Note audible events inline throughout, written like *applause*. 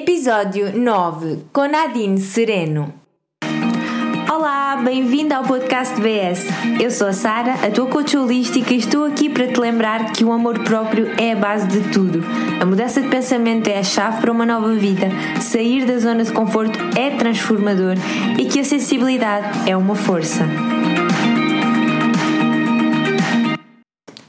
Episódio 9 com Nadine Sereno. Olá, bem-vindo ao podcast BS. Eu sou a Sara, a tua coach holística, e estou aqui para te lembrar que o amor próprio é a base de tudo. A mudança de pensamento é a chave para uma nova vida. Sair da zona de conforto é transformador e que a sensibilidade é uma força.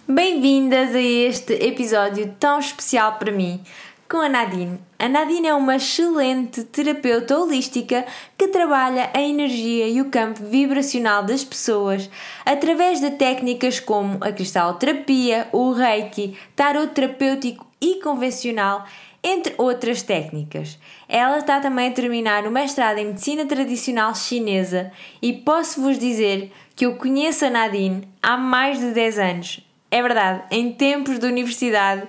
Bem-vindas a este episódio tão especial para mim com a Nadine. A Nadine é uma excelente terapeuta holística que trabalha a energia e o campo vibracional das pessoas através de técnicas como a cristaloterapia, o reiki, tarot terapêutico e convencional, entre outras técnicas. Ela está também a terminar o mestrado em medicina tradicional chinesa e posso vos dizer que eu conheço a Nadine há mais de 10 anos. É verdade, em tempos de universidade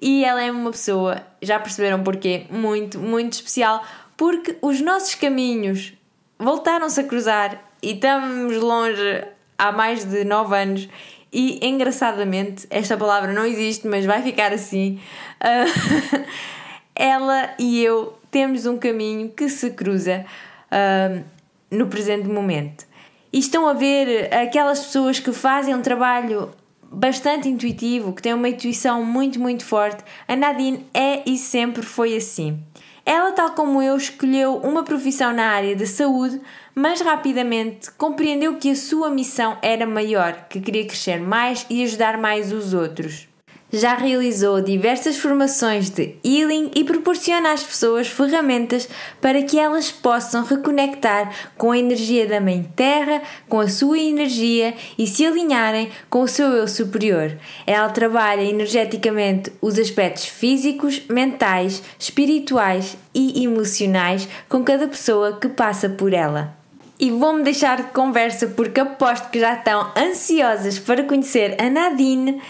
e ela é uma pessoa, já perceberam porquê, muito, muito especial, porque os nossos caminhos voltaram-se a cruzar e estamos longe há mais de 9 anos. E engraçadamente, esta palavra não existe, mas vai ficar assim. Uh, *laughs* ela e eu temos um caminho que se cruza uh, no presente momento. E estão a ver aquelas pessoas que fazem um trabalho bastante intuitivo, que tem uma intuição muito, muito forte, a Nadine é e sempre foi assim. Ela, tal como eu, escolheu uma profissão na área da saúde, mas rapidamente compreendeu que a sua missão era maior, que queria crescer mais e ajudar mais os outros já realizou diversas formações de healing e proporciona às pessoas ferramentas para que elas possam reconectar com a energia da Mãe Terra, com a sua energia e se alinharem com o seu eu superior. Ela trabalha energeticamente os aspectos físicos, mentais, espirituais e emocionais com cada pessoa que passa por ela e vou-me deixar de conversa porque aposto que já estão ansiosas para conhecer a Nadine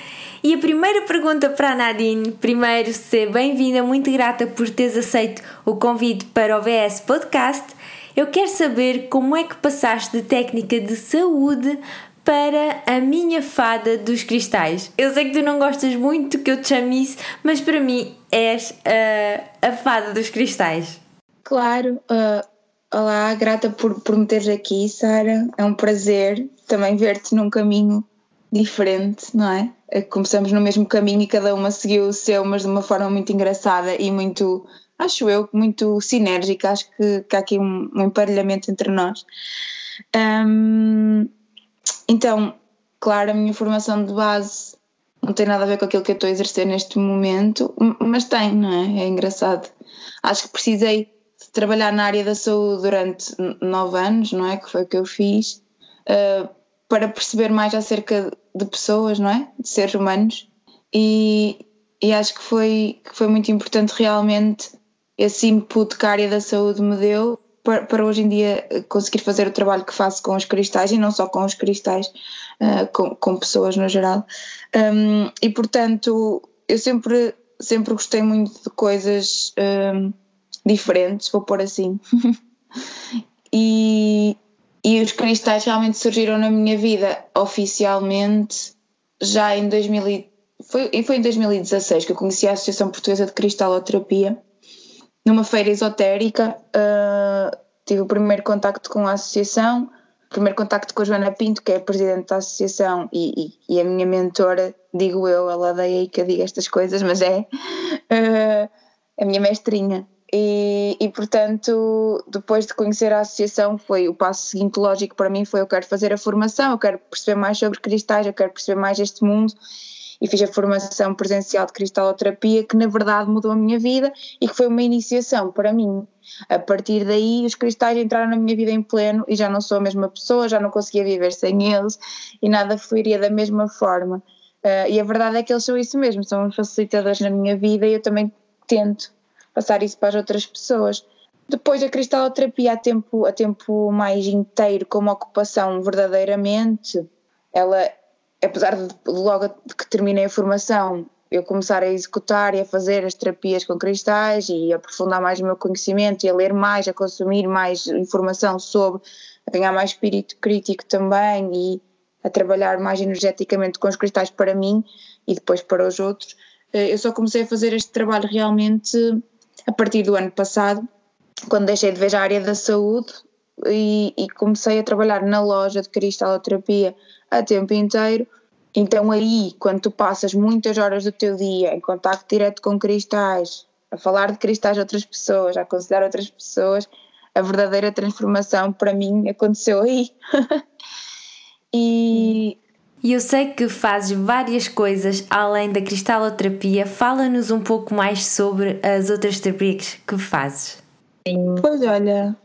e a primeira pergunta para a Nadine, primeiro, ser bem-vinda, muito grata por teres aceito o convite para o VS Podcast. Eu quero saber como é que passaste de técnica de saúde para a minha fada dos cristais. Eu sei que tu não gostas muito que eu te chame isso, mas para mim és uh, a fada dos cristais. Claro, uh, olá, grata por, por me teres aqui, Sara. É um prazer também ver-te num caminho diferente, não é? é começamos no mesmo caminho e cada uma seguiu o seu, mas de uma forma muito engraçada e muito, acho eu, muito sinérgica. Acho que, que há aqui um, um emparelhamento entre nós. Um, então, claro, a minha formação de base não tem nada a ver com aquilo que eu estou a exercer neste momento, mas tem, não é? É engraçado. Acho que precisei de trabalhar na área da saúde durante nove anos, não é? Que foi o que eu fiz. Uh, para perceber mais acerca de pessoas, não é? De seres humanos. E, e acho que foi, que foi muito importante realmente esse input que a área da saúde me deu para, para hoje em dia conseguir fazer o trabalho que faço com os cristais e não só com os cristais, uh, com, com pessoas no geral. Um, e portanto, eu sempre, sempre gostei muito de coisas um, diferentes, vou pôr assim. *laughs* e, e os cristais realmente surgiram na minha vida oficialmente já em 2000 foi, foi em 2016 que eu conheci a Associação Portuguesa de Cristaloterapia numa feira esotérica uh, tive o primeiro contacto com a associação primeiro contacto com a Joana Pinto que é a presidente da associação e, e, e a minha mentora digo eu, ela odeia aí que eu diga estas coisas mas é uh, a minha mestrinha e, e, portanto, depois de conhecer a associação, foi o passo seguinte lógico para mim foi eu quero fazer a formação, eu quero perceber mais sobre cristais, eu quero perceber mais este mundo e fiz a formação presencial de cristaloterapia que na verdade mudou a minha vida e que foi uma iniciação para mim. A partir daí os cristais entraram na minha vida em pleno e já não sou a mesma pessoa, já não conseguia viver sem eles e nada fluiria da mesma forma. Uh, e a verdade é que eles são isso mesmo, são facilitadores na minha vida e eu também tento passar isso para as outras pessoas. Depois a cristaloterapia a tempo, a tempo mais inteiro como ocupação verdadeiramente, ela, apesar de logo que terminei a formação, eu começar a executar e a fazer as terapias com cristais e aprofundar mais o meu conhecimento e a ler mais, a consumir mais informação sobre, a ganhar mais espírito crítico também e a trabalhar mais energeticamente com os cristais para mim e depois para os outros, eh, eu só comecei a fazer este trabalho realmente a partir do ano passado, quando deixei de ver a área da saúde e, e comecei a trabalhar na loja de cristaloterapia a tempo inteiro. Então aí, quando tu passas muitas horas do teu dia em contacto direto com cristais, a falar de cristais a outras pessoas, a aconselhar outras pessoas, a verdadeira transformação para mim aconteceu aí. *laughs* e e eu sei que fazes várias coisas além da cristaloterapia. Fala-nos um pouco mais sobre as outras terapias que fazes. Pois olha,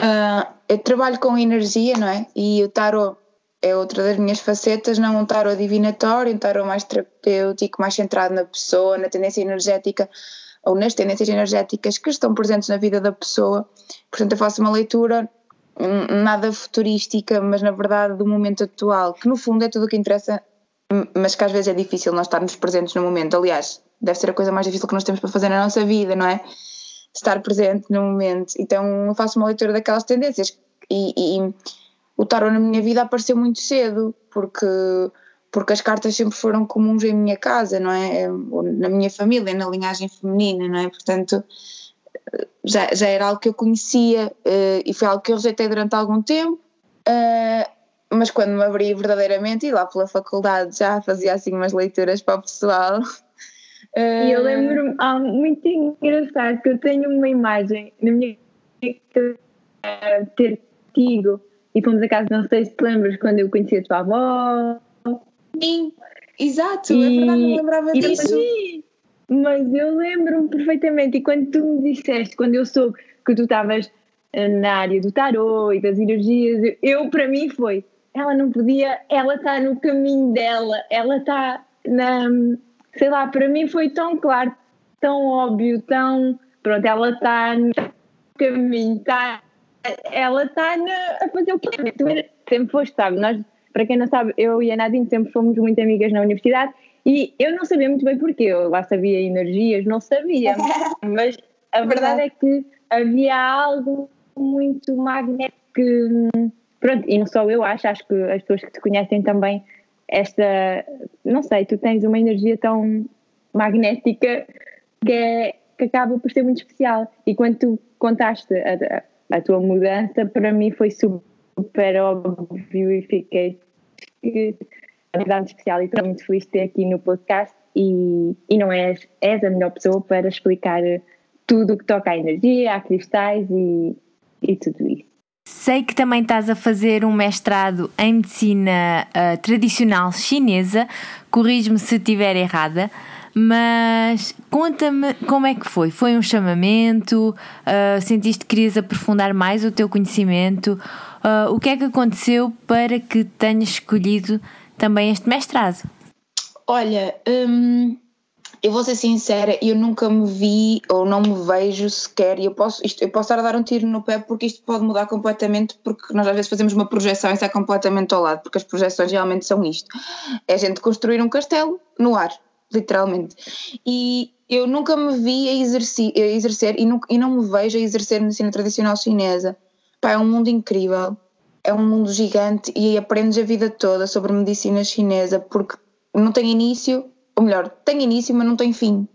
uh, eu trabalho com energia, não é? E o tarot é outra das minhas facetas, não um tarot divinatório, um tarot mais terapêutico, mais centrado na pessoa, na tendência energética ou nas tendências energéticas que estão presentes na vida da pessoa. Portanto, eu faço uma leitura nada futurística, mas na verdade do momento atual, que no fundo é tudo o que interessa, mas que às vezes é difícil nós estarmos presentes no momento. Aliás, deve ser a coisa mais difícil que nós temos para fazer na nossa vida, não é? Estar presente no momento. Então eu faço uma leitura daquelas tendências e, e o tarot na minha vida apareceu muito cedo, porque porque as cartas sempre foram comuns em minha casa, não é? Na minha família, na linhagem feminina, não é? Portanto, já, já era algo que eu conhecia uh, e foi algo que eu rejeitei durante algum tempo, uh, mas quando me abri verdadeiramente e lá pela faculdade já fazia assim umas leituras para o pessoal. *laughs* E eu eh, lembro-me, ah, muito engraçado que eu tenho uma imagem na minha ter tido e fomos a casa, não sei se te lembras quando eu conheci a tua avó. Sim, exato, e, é verdade, não lembrava disso. Mas eu lembro-me perfeitamente, e quando tu me disseste, quando eu soube que tu estavas eh, na área do tarô e das energias, eu, para mim foi, ela não podia, ela está no caminho dela, ela está na, sei lá, para mim foi tão claro, tão óbvio, tão, pronto, ela está no caminho, está, ela está a fazer o que sempre foste, sabe, nós, para quem não sabe, eu e a Nadine sempre fomos muito amigas na universidade e eu não sabia muito bem porquê, eu lá sabia energias, não sabia, *laughs* mas a verdade é que havia algo muito magnético que, pronto, e não só eu acho, acho que as pessoas que te conhecem também, esta, não sei, tu tens uma energia tão magnética que, é, que acaba por ser muito especial. E quando tu contaste a, a, a tua mudança, para mim foi super óbvio e fiquei convidado especial e estou muito feliz de ter aqui no podcast e, e não és, és a melhor pessoa para explicar tudo o que toca à energia, a cristais e, e tudo isso. Sei que também estás a fazer um mestrado em medicina uh, tradicional chinesa, corrijo-me se estiver errada, mas conta-me como é que foi. Foi um chamamento? Uh, sentiste que querias aprofundar mais o teu conhecimento? Uh, o que é que aconteceu para que tenhas escolhido também este mestrado? Olha, hum, eu vou ser sincera, eu nunca me vi ou não me vejo sequer, e eu posso, isto, eu posso estar a dar um tiro no pé porque isto pode mudar completamente, porque nós às vezes fazemos uma projeção e está completamente ao lado, porque as projeções realmente são isto: é a gente construir um castelo no ar, literalmente. E eu nunca me vi a exercer, a exercer e, não, e não me vejo a exercer medicina tradicional chinesa. Pá, é um mundo incrível é um mundo gigante e aprendes a vida toda sobre medicina chinesa porque não tem início, ou melhor, tem início, mas não tem fim.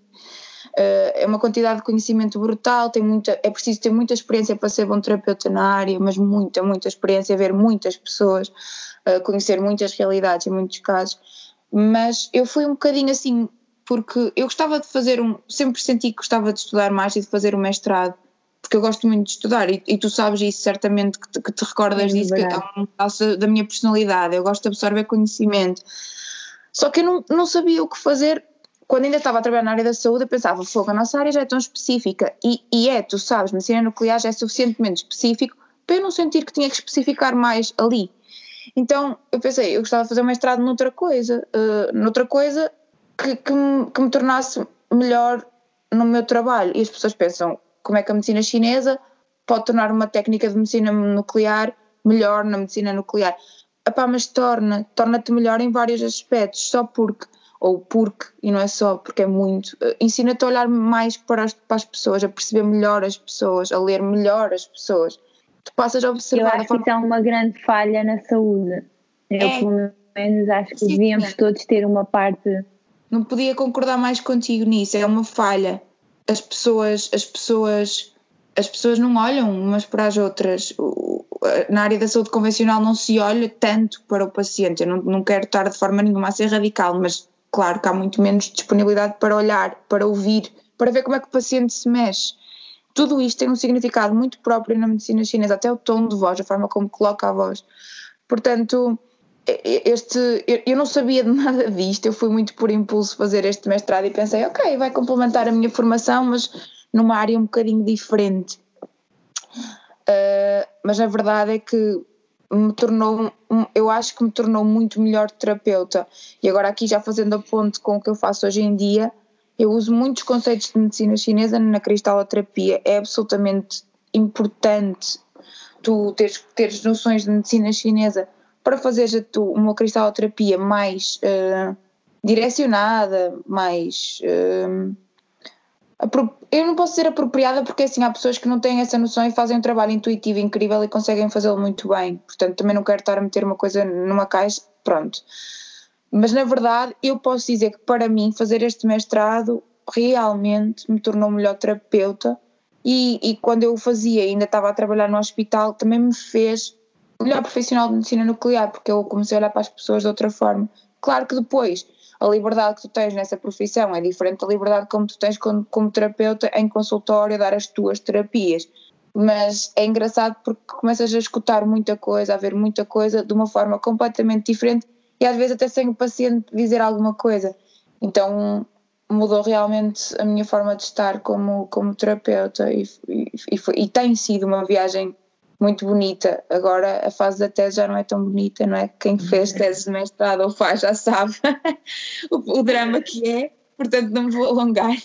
Uh, é uma quantidade de conhecimento brutal, tem muita, é preciso ter muita experiência para ser bom terapeuta na área, mas muita, muita experiência, ver muitas pessoas, uh, conhecer muitas realidades em muitos casos. Mas eu fui um bocadinho assim, porque eu gostava de fazer um, sempre senti que gostava de estudar mais e de fazer um mestrado porque eu gosto muito de estudar e, e tu sabes isso certamente que te, que te recordas é disso, que é uma mudança da minha personalidade, eu gosto de absorver conhecimento. Só que eu não, não sabia o que fazer quando ainda estava a trabalhar na área da saúde, eu pensava, fogo, a nossa área já é tão específica e, e é, tu sabes, medicina nuclear já é suficientemente específico para eu não sentir que tinha que especificar mais ali. Então eu pensei, eu gostava de fazer um mestrado noutra coisa, uh, noutra coisa que, que, me, que me tornasse melhor no meu trabalho. E as pessoas pensam, como é que a medicina chinesa pode tornar uma técnica de medicina nuclear melhor na medicina nuclear. Epá, mas torna, torna-te melhor em vários aspectos, só porque, ou porque, e não é só porque é muito, eh, ensina-te a olhar mais para as, para as pessoas, a perceber melhor as pessoas, a ler melhor as pessoas. Tu passas a observar. Eu acho que isso é uma grande falha na saúde. Eu, é. pelo menos, acho que devíamos todos ter uma parte. Não podia concordar mais contigo nisso, é uma falha as pessoas, as pessoas, as pessoas não olham umas para as outras. Na área da saúde convencional não se olha tanto para o paciente. Eu não, não quero estar de forma nenhuma a ser radical, mas claro que há muito menos disponibilidade para olhar, para ouvir, para ver como é que o paciente se mexe. Tudo isto tem um significado muito próprio na medicina chinesa, até o tom de voz, a forma como coloca a voz. Portanto, este, eu não sabia de nada disto, eu fui muito por impulso fazer este mestrado e pensei, ok, vai complementar a minha formação, mas numa área um bocadinho diferente. Uh, mas a verdade é que me tornou, eu acho que me tornou muito melhor terapeuta. E agora aqui já fazendo a ponte com o que eu faço hoje em dia, eu uso muitos conceitos de medicina chinesa na cristaloterapia. É absolutamente importante tu teres, teres noções de medicina chinesa para fazer tu uma cristaloterapia mais uh, direcionada, mais. Uh, eu não posso ser apropriada porque assim há pessoas que não têm essa noção e fazem um trabalho intuitivo incrível e conseguem fazê-lo muito bem. Portanto, também não quero estar a meter uma coisa numa caixa, pronto. Mas na verdade, eu posso dizer que para mim fazer este mestrado realmente me tornou melhor terapeuta e, e quando eu o fazia ainda estava a trabalhar no hospital, também me fez melhor profissional de medicina nuclear, porque eu comecei a olhar para as pessoas de outra forma. Claro que depois a liberdade que tu tens nessa profissão é diferente da liberdade como tu tens como, como terapeuta em consultório dar as tuas terapias. Mas é engraçado porque começas a escutar muita coisa, a ver muita coisa de uma forma completamente diferente e às vezes até sem o paciente dizer alguma coisa. Então mudou realmente a minha forma de estar como, como terapeuta e, e, e, foi, e tem sido uma viagem muito bonita. Agora a fase da tese já não é tão bonita, não é? Quem fez tese de mestrado ou faz já sabe *laughs* o, o drama que é, portanto não me vou alongar.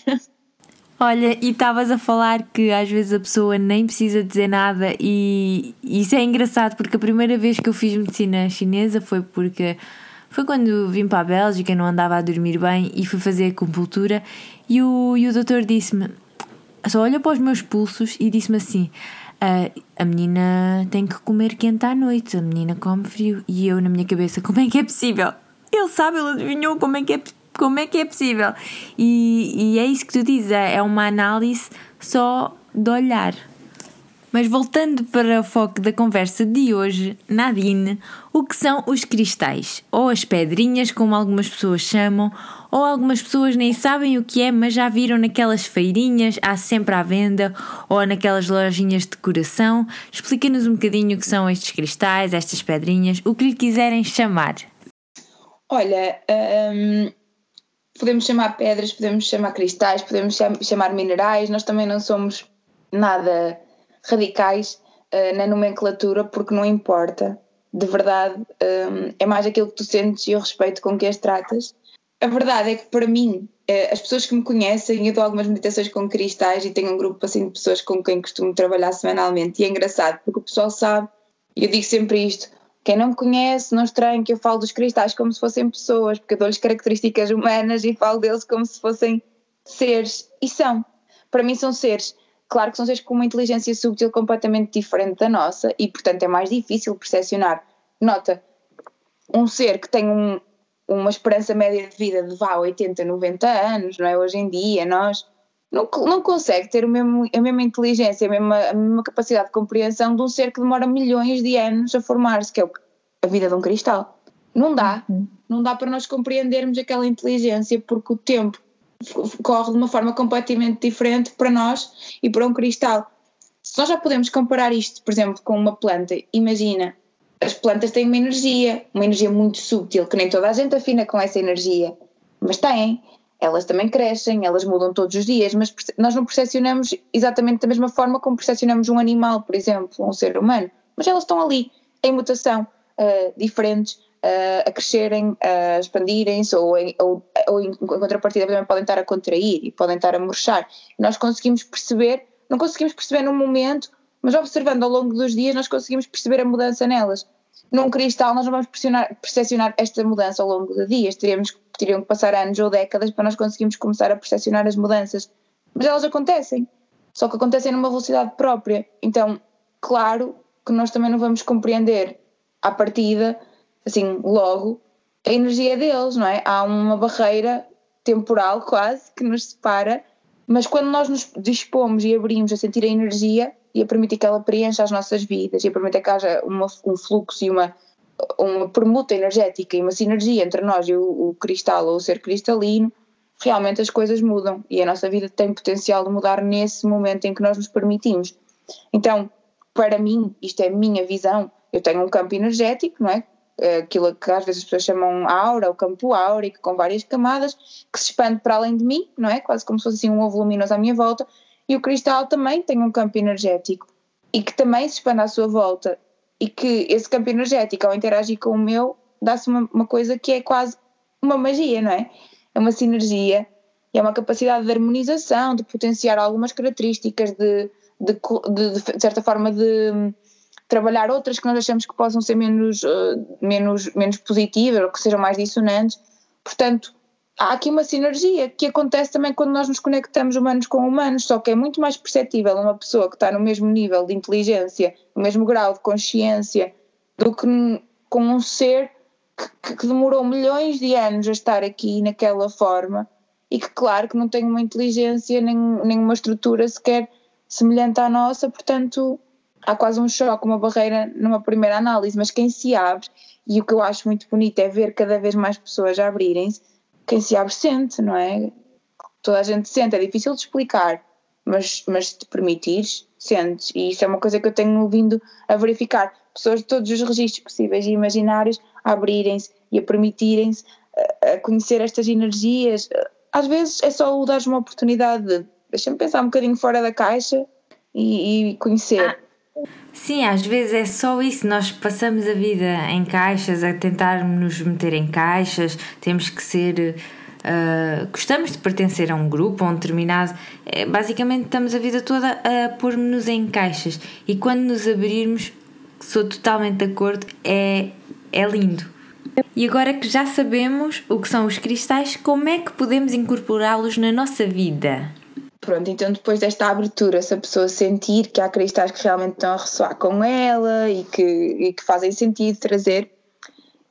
Olha, e estavas a falar que às vezes a pessoa nem precisa dizer nada, e isso é engraçado porque a primeira vez que eu fiz medicina chinesa foi porque foi quando vim para a Bélgica, não andava a dormir bem e fui fazer acupuntura. E o, e o doutor disse-me: só olha para os meus pulsos e disse-me assim: a, a menina tem que comer quente à noite, a menina come frio. E eu, na minha cabeça, *laughs* como é que é possível? Ele sabe, ele adivinhou como é que é, como é, que é possível. E, e é isso que tu dizes, é, é uma análise só de olhar. Mas voltando para o foco da conversa de hoje, Nadine, o que são os cristais? Ou as pedrinhas, como algumas pessoas chamam, ou algumas pessoas nem sabem o que é, mas já viram naquelas feirinhas, há sempre à venda, ou naquelas lojinhas de decoração. Explica-nos um bocadinho o que são estes cristais, estas pedrinhas, o que lhe quiserem chamar. Olha, hum, podemos chamar pedras, podemos chamar cristais, podemos chamar minerais, nós também não somos nada radicais uh, na nomenclatura, porque não importa, de verdade, um, é mais aquilo que tu sentes e o respeito com que as tratas. A verdade é que para mim, uh, as pessoas que me conhecem, eu dou algumas meditações com cristais e tenho um grupo assim de pessoas com quem costumo trabalhar semanalmente e é engraçado porque o pessoal sabe, e eu digo sempre isto, quem não me conhece, não estranho que eu falo dos cristais como se fossem pessoas, porque eu dou-lhes características humanas e falo deles como se fossem seres, e são. Para mim são seres Claro que são seres com uma inteligência subtil completamente diferente da nossa e, portanto, é mais difícil percepcionar. Nota, um ser que tem um, uma esperança média de vida de vá 80, 90 anos, não é? Hoje em dia, nós não, não consegue ter o mesmo, a mesma inteligência, a mesma, a mesma capacidade de compreensão de um ser que demora milhões de anos a formar-se, que é a vida de um cristal. Não dá. Uhum. Não dá para nós compreendermos aquela inteligência porque o tempo corre de uma forma completamente diferente para nós e para um cristal. Se nós já podemos comparar isto, por exemplo, com uma planta, imagina, as plantas têm uma energia, uma energia muito subtil, que nem toda a gente afina com essa energia, mas têm. Elas também crescem, elas mudam todos os dias, mas nós não percepcionamos exatamente da mesma forma como percepcionamos um animal, por exemplo, um ser humano. Mas elas estão ali, em mutação, uh, diferentes, a crescerem, a expandirem-se, ou, ou, ou, em contrapartida também podem estar a contrair e podem estar a murchar. Nós conseguimos perceber, não conseguimos perceber num momento, mas observando ao longo dos dias, nós conseguimos perceber a mudança nelas. Num cristal, nós não vamos percepcionar esta mudança ao longo de dias, teríamos, teriam que passar anos ou décadas para nós conseguirmos começar a percepcionar as mudanças. Mas elas acontecem, só que acontecem numa velocidade própria. Então, claro que nós também não vamos compreender à partida assim, logo, a energia deles, não é? Há uma barreira temporal quase que nos separa Mas quando nós nos dispomos e abrimos a sentir a energia e a permitir que ela preencha as nossas vidas e a permitir que haja uma, um fluxo e uma, uma permuta energética e uma sinergia entre nós e o, o cristal ou o ser cristalino, realmente as coisas mudam e a nossa vida tem potencial de mudar nesse momento em que nós nos permitimos. Então, para mim, isto é a minha visão, eu tenho um campo energético, não é? Aquilo que às vezes as pessoas chamam aura, o campo áurico, com várias camadas, que se expande para além de mim, não é? Quase como se fosse assim um ovo luminoso à minha volta, e o cristal também tem um campo energético e que também se expande à sua volta, e que esse campo energético, ao interagir com o meu, dá-se uma, uma coisa que é quase uma magia, não é? É uma sinergia é uma capacidade de harmonização, de potenciar algumas características, de, de, de, de certa forma, de trabalhar outras que nós achamos que possam ser menos, uh, menos, menos positivas ou que sejam mais dissonantes. Portanto, há aqui uma sinergia que acontece também quando nós nos conectamos humanos com humanos, só que é muito mais perceptível uma pessoa que está no mesmo nível de inteligência, no mesmo grau de consciência, do que com um ser que, que demorou milhões de anos a estar aqui naquela forma e que, claro, que não tem uma inteligência nem, nem uma estrutura sequer semelhante à nossa, portanto há quase um choque, uma barreira numa primeira análise, mas quem se abre, e o que eu acho muito bonito é ver cada vez mais pessoas abrirem-se, quem se abre sente, não é? Toda a gente sente, é difícil de explicar, mas, mas se te permitires, sentes, e isso é uma coisa que eu tenho vindo a verificar, pessoas de todos os registros possíveis e imaginários a abrirem-se e a permitirem-se a conhecer estas energias, às vezes é só o dar uma oportunidade de deixa-me pensar um bocadinho fora da caixa e, e conhecer. Ah Sim, às vezes é só isso. Nós passamos a vida em caixas, a tentar nos meter em caixas, temos que ser. Uh, gostamos de pertencer a um grupo, a um determinado. É, basicamente, estamos a vida toda a pôr-nos em caixas e quando nos abrirmos, sou totalmente de acordo, é, é lindo. E agora que já sabemos o que são os cristais, como é que podemos incorporá-los na nossa vida? Pronto, então depois desta abertura, se a pessoa sentir que há cristais que realmente estão a ressoar com ela e que, e que fazem sentido trazer.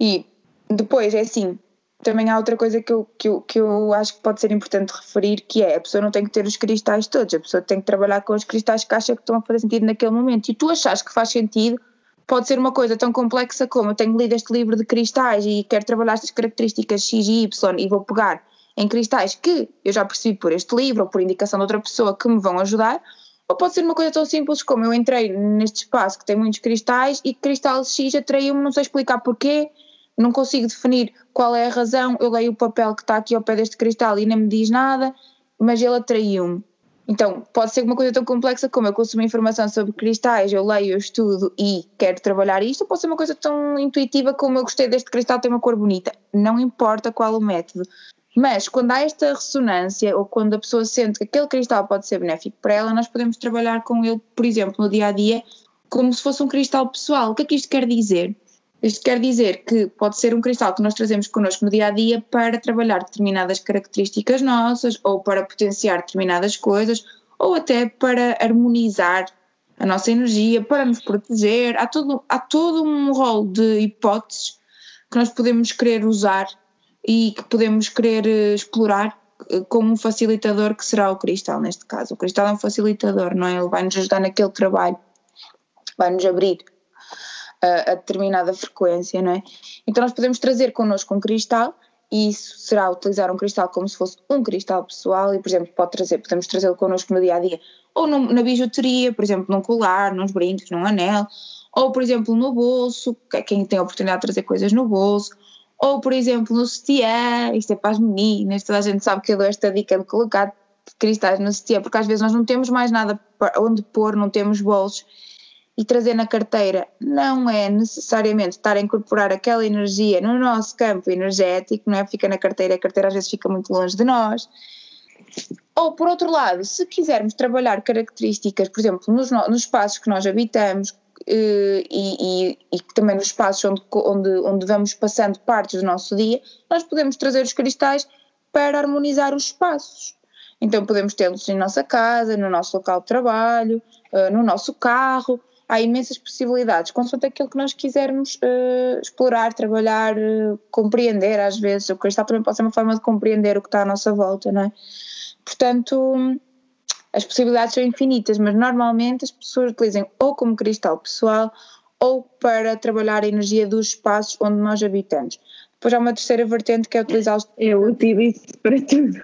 E depois é assim, também há outra coisa que eu, que, eu, que eu acho que pode ser importante referir, que é a pessoa não tem que ter os cristais todos, a pessoa tem que trabalhar com os cristais que acha que estão a fazer sentido naquele momento. E tu achas que faz sentido, pode ser uma coisa tão complexa como eu tenho lido este livro de cristais e quero trabalhar estas características X e Y e vou pegar em cristais que eu já percebi por este livro ou por indicação de outra pessoa que me vão ajudar, ou pode ser uma coisa tão simples como eu entrei neste espaço que tem muitos cristais e cristal X atraiu-me, não sei explicar porquê, não consigo definir qual é a razão, eu leio o papel que está aqui ao pé deste cristal e nem me diz nada, mas ele atraiu-me. Então, pode ser uma coisa tão complexa como eu consumo informação sobre cristais, eu leio, eu estudo e quero trabalhar isto, ou pode ser uma coisa tão intuitiva como eu gostei deste cristal, tem uma cor bonita. Não importa qual o método. Mas quando há esta ressonância ou quando a pessoa sente que aquele cristal pode ser benéfico para ela, nós podemos trabalhar com ele, por exemplo, no dia a dia, como se fosse um cristal pessoal. O que é que isto quer dizer? Isto quer dizer que pode ser um cristal que nós trazemos connosco no dia a dia para trabalhar determinadas características nossas, ou para potenciar determinadas coisas, ou até para harmonizar a nossa energia, para nos proteger. Há todo, há todo um rol de hipóteses que nós podemos querer usar e que podemos querer eh, explorar eh, como um facilitador que será o cristal neste caso. O cristal é um facilitador, não é? Ele vai nos ajudar naquele trabalho, vai nos abrir a, eh, a determinada frequência, não é? Então nós podemos trazer connosco um cristal e isso será utilizar um cristal como se fosse um cristal pessoal e, por exemplo, pode trazer, podemos trazê-lo connosco no dia a dia ou no, na bijuteria, por exemplo, num colar, nos brincos, num anel, ou por exemplo no bolso, é quem tem a oportunidade de trazer coisas no bolso, ou, por exemplo, no sutiã, isto é para as meninas, toda a gente sabe que eu dou esta dica de colocar cristais no sutiã, porque às vezes nós não temos mais nada onde pôr, não temos bolsos, e trazer na carteira não é necessariamente estar a incorporar aquela energia no nosso campo energético, não é? Fica na carteira, a carteira às vezes fica muito longe de nós. Ou, por outro lado, se quisermos trabalhar características, por exemplo, nos, nos espaços que nós habitamos, e, e, e, também nos espaços onde, onde, onde vamos passando partes do nosso dia, nós podemos trazer os cristais para harmonizar os espaços. Então podemos tê-los em nossa casa, no nosso local de trabalho, eh, no nosso carro, há imensas possibilidades, consoante aquilo que nós quisermos uh, explorar, trabalhar, uh, compreender às vezes. O cristal também pode ser uma forma de compreender o que está à nossa volta, não é? Portanto, as possibilidades são infinitas, mas normalmente as pessoas utilizam ou como cristal pessoal ou para trabalhar a energia dos espaços onde nós habitamos. Depois há uma terceira vertente que é utilizar os. Eu utilizo para tudo.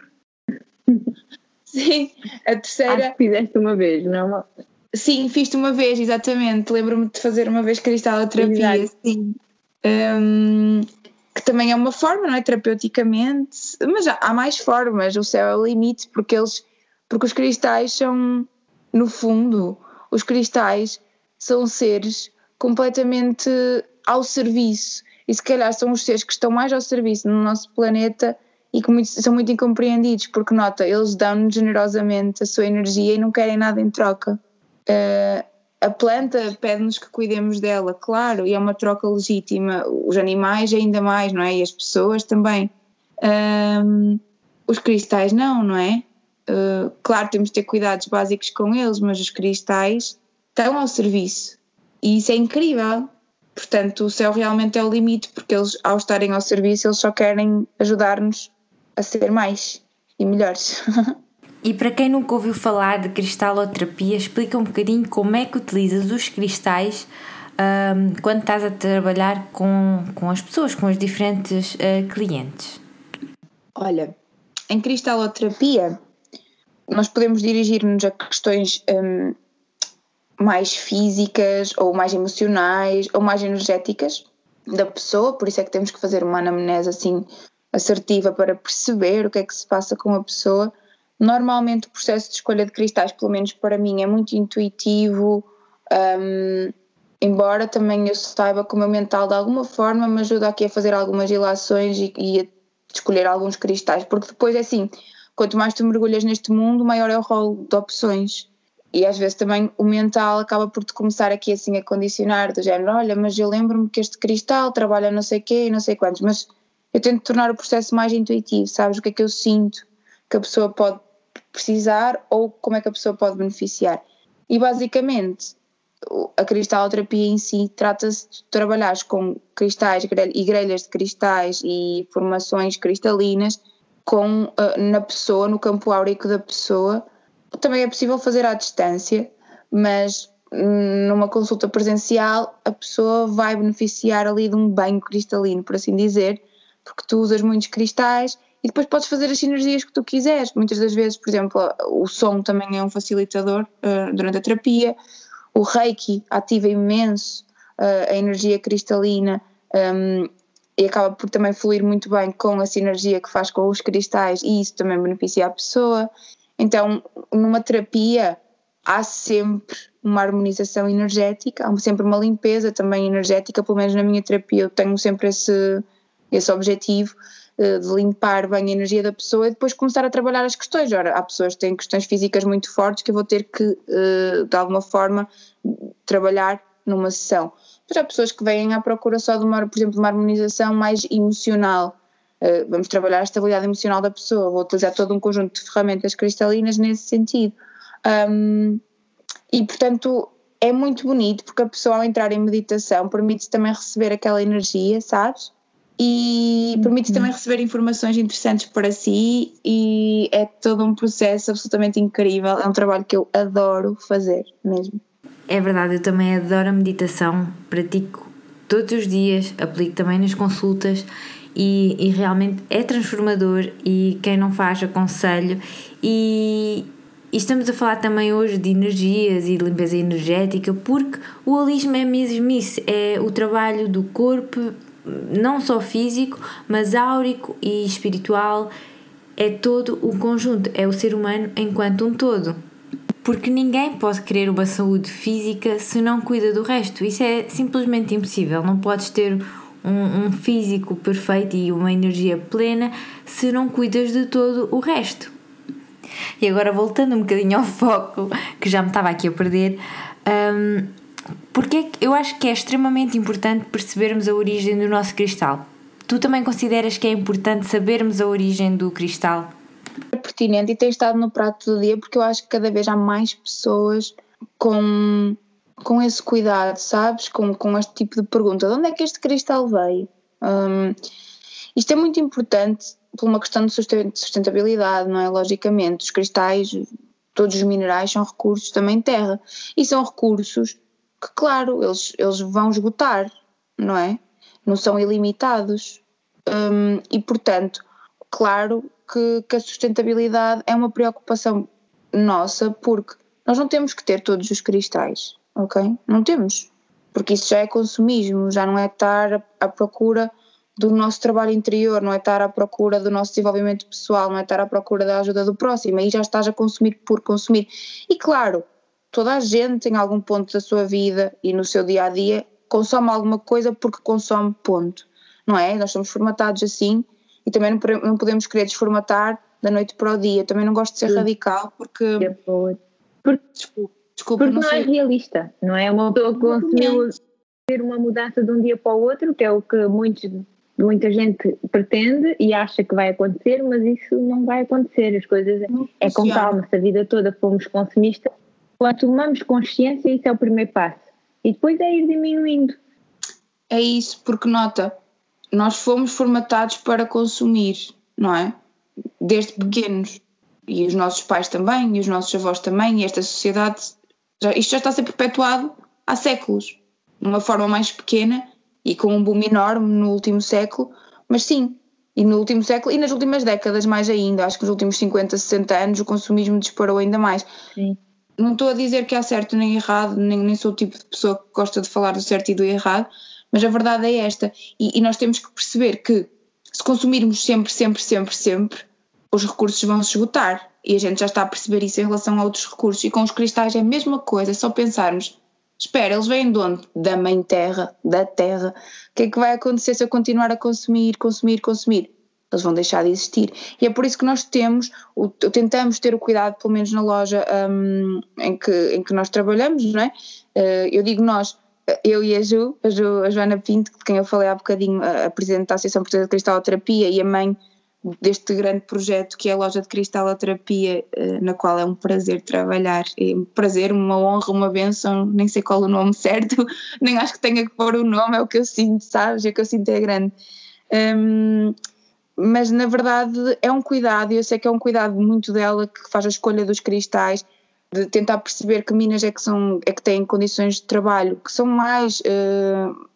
*laughs* Sim, a terceira. Acho que fizeste uma vez, não é? Sim, fiz-te uma vez, exatamente. Lembro-me de fazer uma vez cristaloterapia, Exato. sim. Um, que também é uma forma, não é? Terapeuticamente, mas há, há mais formas, o céu é o limite, porque eles, porque os cristais são, no fundo, os cristais são seres completamente ao serviço, e se calhar são os seres que estão mais ao serviço no nosso planeta e que muito- são muito incompreendidos, porque nota, eles dão-nos generosamente a sua energia e não querem nada em troca. Uh, a planta pede-nos que cuidemos dela, claro, e é uma troca legítima. Os animais ainda mais, não é? E as pessoas também. Um, os cristais não, não é? Uh, claro, temos de ter cuidados básicos com eles, mas os cristais estão ao serviço. E isso é incrível. Portanto, o céu realmente é o limite, porque eles, ao estarem ao serviço, eles só querem ajudar-nos a ser mais e melhores. *laughs* E para quem nunca ouviu falar de cristaloterapia, explica um bocadinho como é que utilizas os cristais ahm, quando estás a trabalhar com, com as pessoas, com os diferentes ah, clientes. Olha, em cristaloterapia, nós podemos dirigir-nos a questões hum, mais físicas, ou mais emocionais, ou mais energéticas da pessoa, por isso é que temos que fazer uma anamnese assim assertiva para perceber o que é que se passa com a pessoa. Normalmente o processo de escolha de cristais, pelo menos para mim, é muito intuitivo, hum, embora também eu saiba que o meu mental de alguma forma me ajuda aqui a fazer algumas ilações e, e a escolher alguns cristais, porque depois é assim, quanto mais tu mergulhas neste mundo, maior é o rol de opções. E às vezes também o mental acaba por te começar aqui assim a condicionar, do género, olha, mas eu lembro-me que este cristal trabalha não sei quê e não sei quantos, mas eu tento tornar o processo mais intuitivo, sabes o que é que eu sinto que a pessoa pode precisar ou como é que a pessoa pode beneficiar. E basicamente a cristaloterapia em si trata-se de trabalhares com cristais e grelhas de cristais e formações cristalinas com, ah, na pessoa, no campo áurico da pessoa. Também é possível fazer à distância, mas hum, numa consulta presencial a pessoa vai beneficiar ali de um banho cristalino, por assim dizer, porque tu usas muitos cristais e depois podes fazer as sinergias que tu quiseres. Muitas das vezes, por exemplo, o som também é um facilitador ah, durante a terapia, o reiki ativa imenso ah, a energia cristalina hum, e acaba por também fluir muito bem com a sinergia que faz com os cristais e isso também beneficia a pessoa. Então, numa terapia há sempre uma harmonização energética, há sempre uma limpeza também energética, pelo menos na minha terapia eu tenho sempre esse, esse objetivo eh, de limpar bem a energia da pessoa e depois começar a trabalhar as questões. Ora, há pessoas que têm questões físicas muito fortes que eu vou ter que, eh, de alguma forma, trabalhar numa sessão. Mas há pessoas que vêm à procura só de uma, por exemplo, de uma harmonização mais emocional. Eh, vamos trabalhar a estabilidade emocional da pessoa, vou utilizar todo um conjunto de ferramentas cristalinas nesse sentido. Um, e portanto é muito bonito porque a pessoa ao entrar em meditação permite também receber aquela energia, sabes? E permite também receber informações interessantes para si e é todo um processo absolutamente incrível. É um trabalho que eu adoro fazer mesmo. É verdade, eu também adoro a meditação, pratico todos os dias, aplico também nas consultas e, e realmente é transformador e quem não faz aconselho e, e estamos a falar também hoje de energias e de limpeza energética porque o holismo é mesmo isso, é o trabalho do corpo, não só físico, mas áurico e espiritual, é todo o conjunto, é o ser humano enquanto um todo. Porque ninguém pode querer uma saúde física se não cuida do resto. Isso é simplesmente impossível. Não podes ter um, um físico perfeito e uma energia plena se não cuidas de todo o resto. E agora voltando um bocadinho ao foco, que já me estava aqui a perder, hum, porque é eu acho que é extremamente importante percebermos a origem do nosso cristal. Tu também consideras que é importante sabermos a origem do cristal? Pertinente e tem estado no prato do dia porque eu acho que cada vez há mais pessoas com, com esse cuidado, sabes? Com, com este tipo de pergunta: de onde é que este cristal veio? Hum, isto é muito importante por uma questão de susten- de sustentabilidade, não é? Logicamente, os cristais todos os minerais são recursos também terra. E são recursos que, claro, eles, eles vão esgotar, não é? Não são ilimitados. Um, e, portanto, claro que, que a sustentabilidade é uma preocupação nossa, porque nós não temos que ter todos os cristais, ok? Não temos. Porque isso já é consumismo, já não é estar à procura do nosso trabalho interior, não é estar à procura do nosso desenvolvimento pessoal, não é estar à procura da ajuda do próximo, aí já estás a consumir por consumir. E claro, toda a gente em algum ponto da sua vida e no seu dia a dia consome alguma coisa porque consome, ponto. Não é? Nós somos formatados assim e também não podemos querer desformatar da noite para o dia. Também não gosto de ser Sim. radical porque. Porque, desculpa, desculpa, porque não, não é realista, não é? Uma pessoa conseguiu ter uma mudança de um dia para o outro, que é o que muitos muita gente pretende e acha que vai acontecer, mas isso não vai acontecer. As coisas não é com calma. Se a vida toda fomos consumistas, quando tomamos consciência, isso é o primeiro passo. E depois é ir diminuindo. É isso, porque nota, nós fomos formatados para consumir, não é? Desde pequenos. E os nossos pais também, e os nossos avós também, e esta sociedade, já, isto já está a ser perpetuado há séculos, de uma forma mais pequena e com um boom enorme no último século, mas sim, e no último século e nas últimas décadas mais ainda, acho que nos últimos 50, 60 anos o consumismo disparou ainda mais. Sim. Não estou a dizer que há certo nem errado, nem, nem sou o tipo de pessoa que gosta de falar do certo e do errado, mas a verdade é esta, e, e nós temos que perceber que se consumirmos sempre, sempre, sempre, sempre, os recursos vão se esgotar e a gente já está a perceber isso em relação a outros recursos e com os cristais é a mesma coisa, é só pensarmos Espera, eles vêm de onde? Da mãe terra, da terra. O que é que vai acontecer se eu continuar a consumir, consumir, consumir? Eles vão deixar de existir. E é por isso que nós temos, o, tentamos ter o cuidado, pelo menos na loja um, em, que, em que nós trabalhamos, não é? Uh, eu digo nós, eu e a Ju, a, Ju, a Joana Pinto, de quem eu falei há bocadinho, a, Presidente da Associação Portuguesa de Cristaloterapia e a mãe deste grande projeto que é a loja de cristaloterapia, eh, na qual é um prazer trabalhar, é um prazer, uma honra, uma benção, nem sei qual o nome *laughs* certo, nem acho que tenha que pôr o nome, é o que eu sinto, sabes? É o que eu sinto é grande. Um, mas na verdade é um cuidado, eu sei que é um cuidado muito dela que faz a escolha dos cristais, de tentar perceber que minas é que são é que têm condições de trabalho que são mais uh,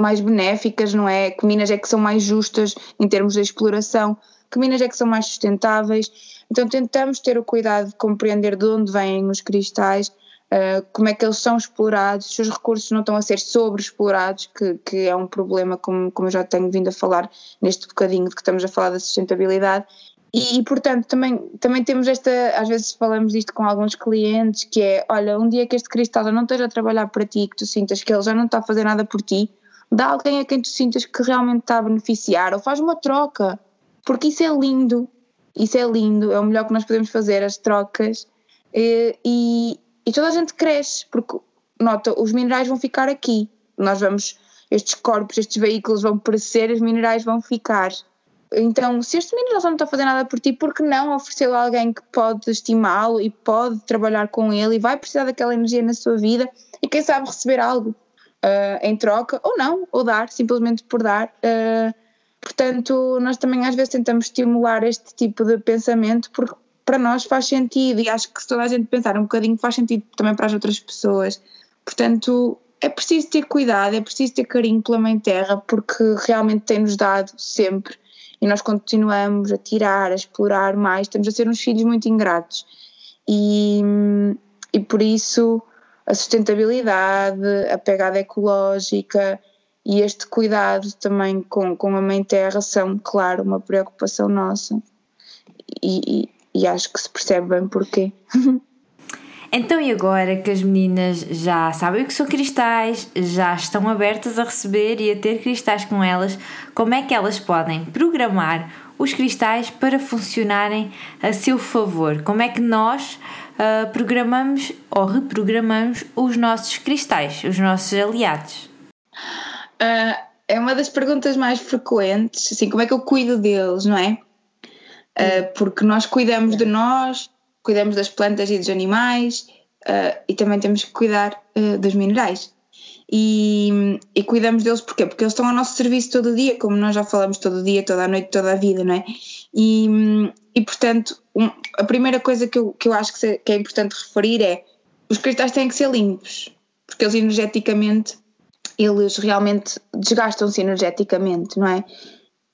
mais benéficas, não é? Que minas é que são mais justas em termos de exploração, que minas é que são mais sustentáveis. Então tentamos ter o cuidado de compreender de onde vêm os cristais, uh, como é que eles são explorados, se os recursos não estão a ser sobreexplorados, que, que é um problema, como, como eu já tenho vindo a falar neste bocadinho de que estamos a falar da sustentabilidade, e, e, portanto também, também temos esta, às vezes falamos disto com alguns clientes, que é, olha, um dia que este cristal já não esteja a trabalhar para ti, que tu sintas que ele já não está a fazer nada por ti, dá alguém a quem tu sintas que realmente está a beneficiar, ou faz uma troca, porque isso é lindo, isso é lindo, é o melhor que nós podemos fazer, as trocas, e, e, e toda a gente cresce, porque, nota, os minerais vão ficar aqui, nós vamos, estes corpos, estes veículos vão perecer, os minerais vão ficar, então, se este menino já não está a fazer nada por ti, por que não oferecê-lo a alguém que pode estimá-lo e pode trabalhar com ele e vai precisar daquela energia na sua vida e quem sabe receber algo uh, em troca ou não, ou dar, simplesmente por dar. Uh, portanto, nós também às vezes tentamos estimular este tipo de pensamento porque para nós faz sentido e acho que se toda a gente pensar um bocadinho faz sentido também para as outras pessoas. Portanto, é preciso ter cuidado, é preciso ter carinho pela Mãe Terra porque realmente tem-nos dado sempre e nós continuamos a tirar, a explorar mais, estamos a ser uns filhos muito ingratos. E, e por isso a sustentabilidade, a pegada ecológica e este cuidado também com, com a Mãe Terra são, claro, uma preocupação nossa. E, e, e acho que se percebe bem porquê. *laughs* Então, e agora que as meninas já sabem o que são cristais, já estão abertas a receber e a ter cristais com elas, como é que elas podem programar os cristais para funcionarem a seu favor? Como é que nós uh, programamos ou reprogramamos os nossos cristais, os nossos aliados? Uh, é uma das perguntas mais frequentes, assim, como é que eu cuido deles, não é? Uh, porque nós cuidamos de nós, cuidamos das plantas e dos animais uh, e também temos que cuidar uh, dos minerais. e, e cuidamos deles porquê? Porque eles estão ao nosso serviço todo o dia, como nós já falamos todo o dia, toda a noite, toda a vida, não é? E, e portanto, um, a primeira coisa que eu, que eu acho que, se, que é importante referir é os cristais têm que ser limpos, porque eles energeticamente, eles realmente desgastam-se energeticamente, não é?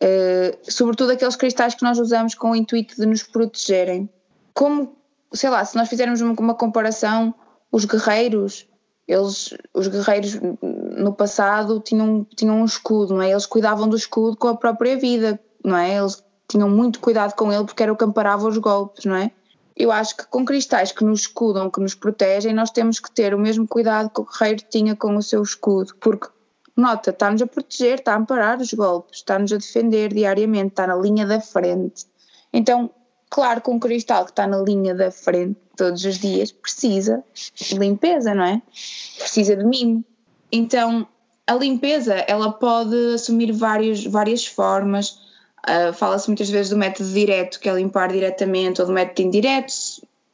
Uh, sobretudo aqueles cristais que nós usamos com o intuito de nos protegerem. Como, sei lá, se nós fizermos uma, comparação, os guerreiros, eles, os guerreiros no passado tinham, tinham um escudo, não é? Eles cuidavam do escudo com a própria vida, não é? Eles tinham muito cuidado com ele porque era o que amparava os golpes, não é? Eu acho que com cristais que nos escudam, que nos protegem, nós temos que ter o mesmo cuidado que o guerreiro tinha com o seu escudo, porque, nota, está-nos a proteger, está a amparar os golpes, está-nos a defender diariamente, está na linha da frente. Então, claro que um cristal que está na linha da frente todos os dias precisa de limpeza, não é? Precisa de mimo. Então, a limpeza, ela pode assumir vários, várias formas, Uh, Fala-se muitas vezes do método direto, que é limpar diretamente, ou do método indireto,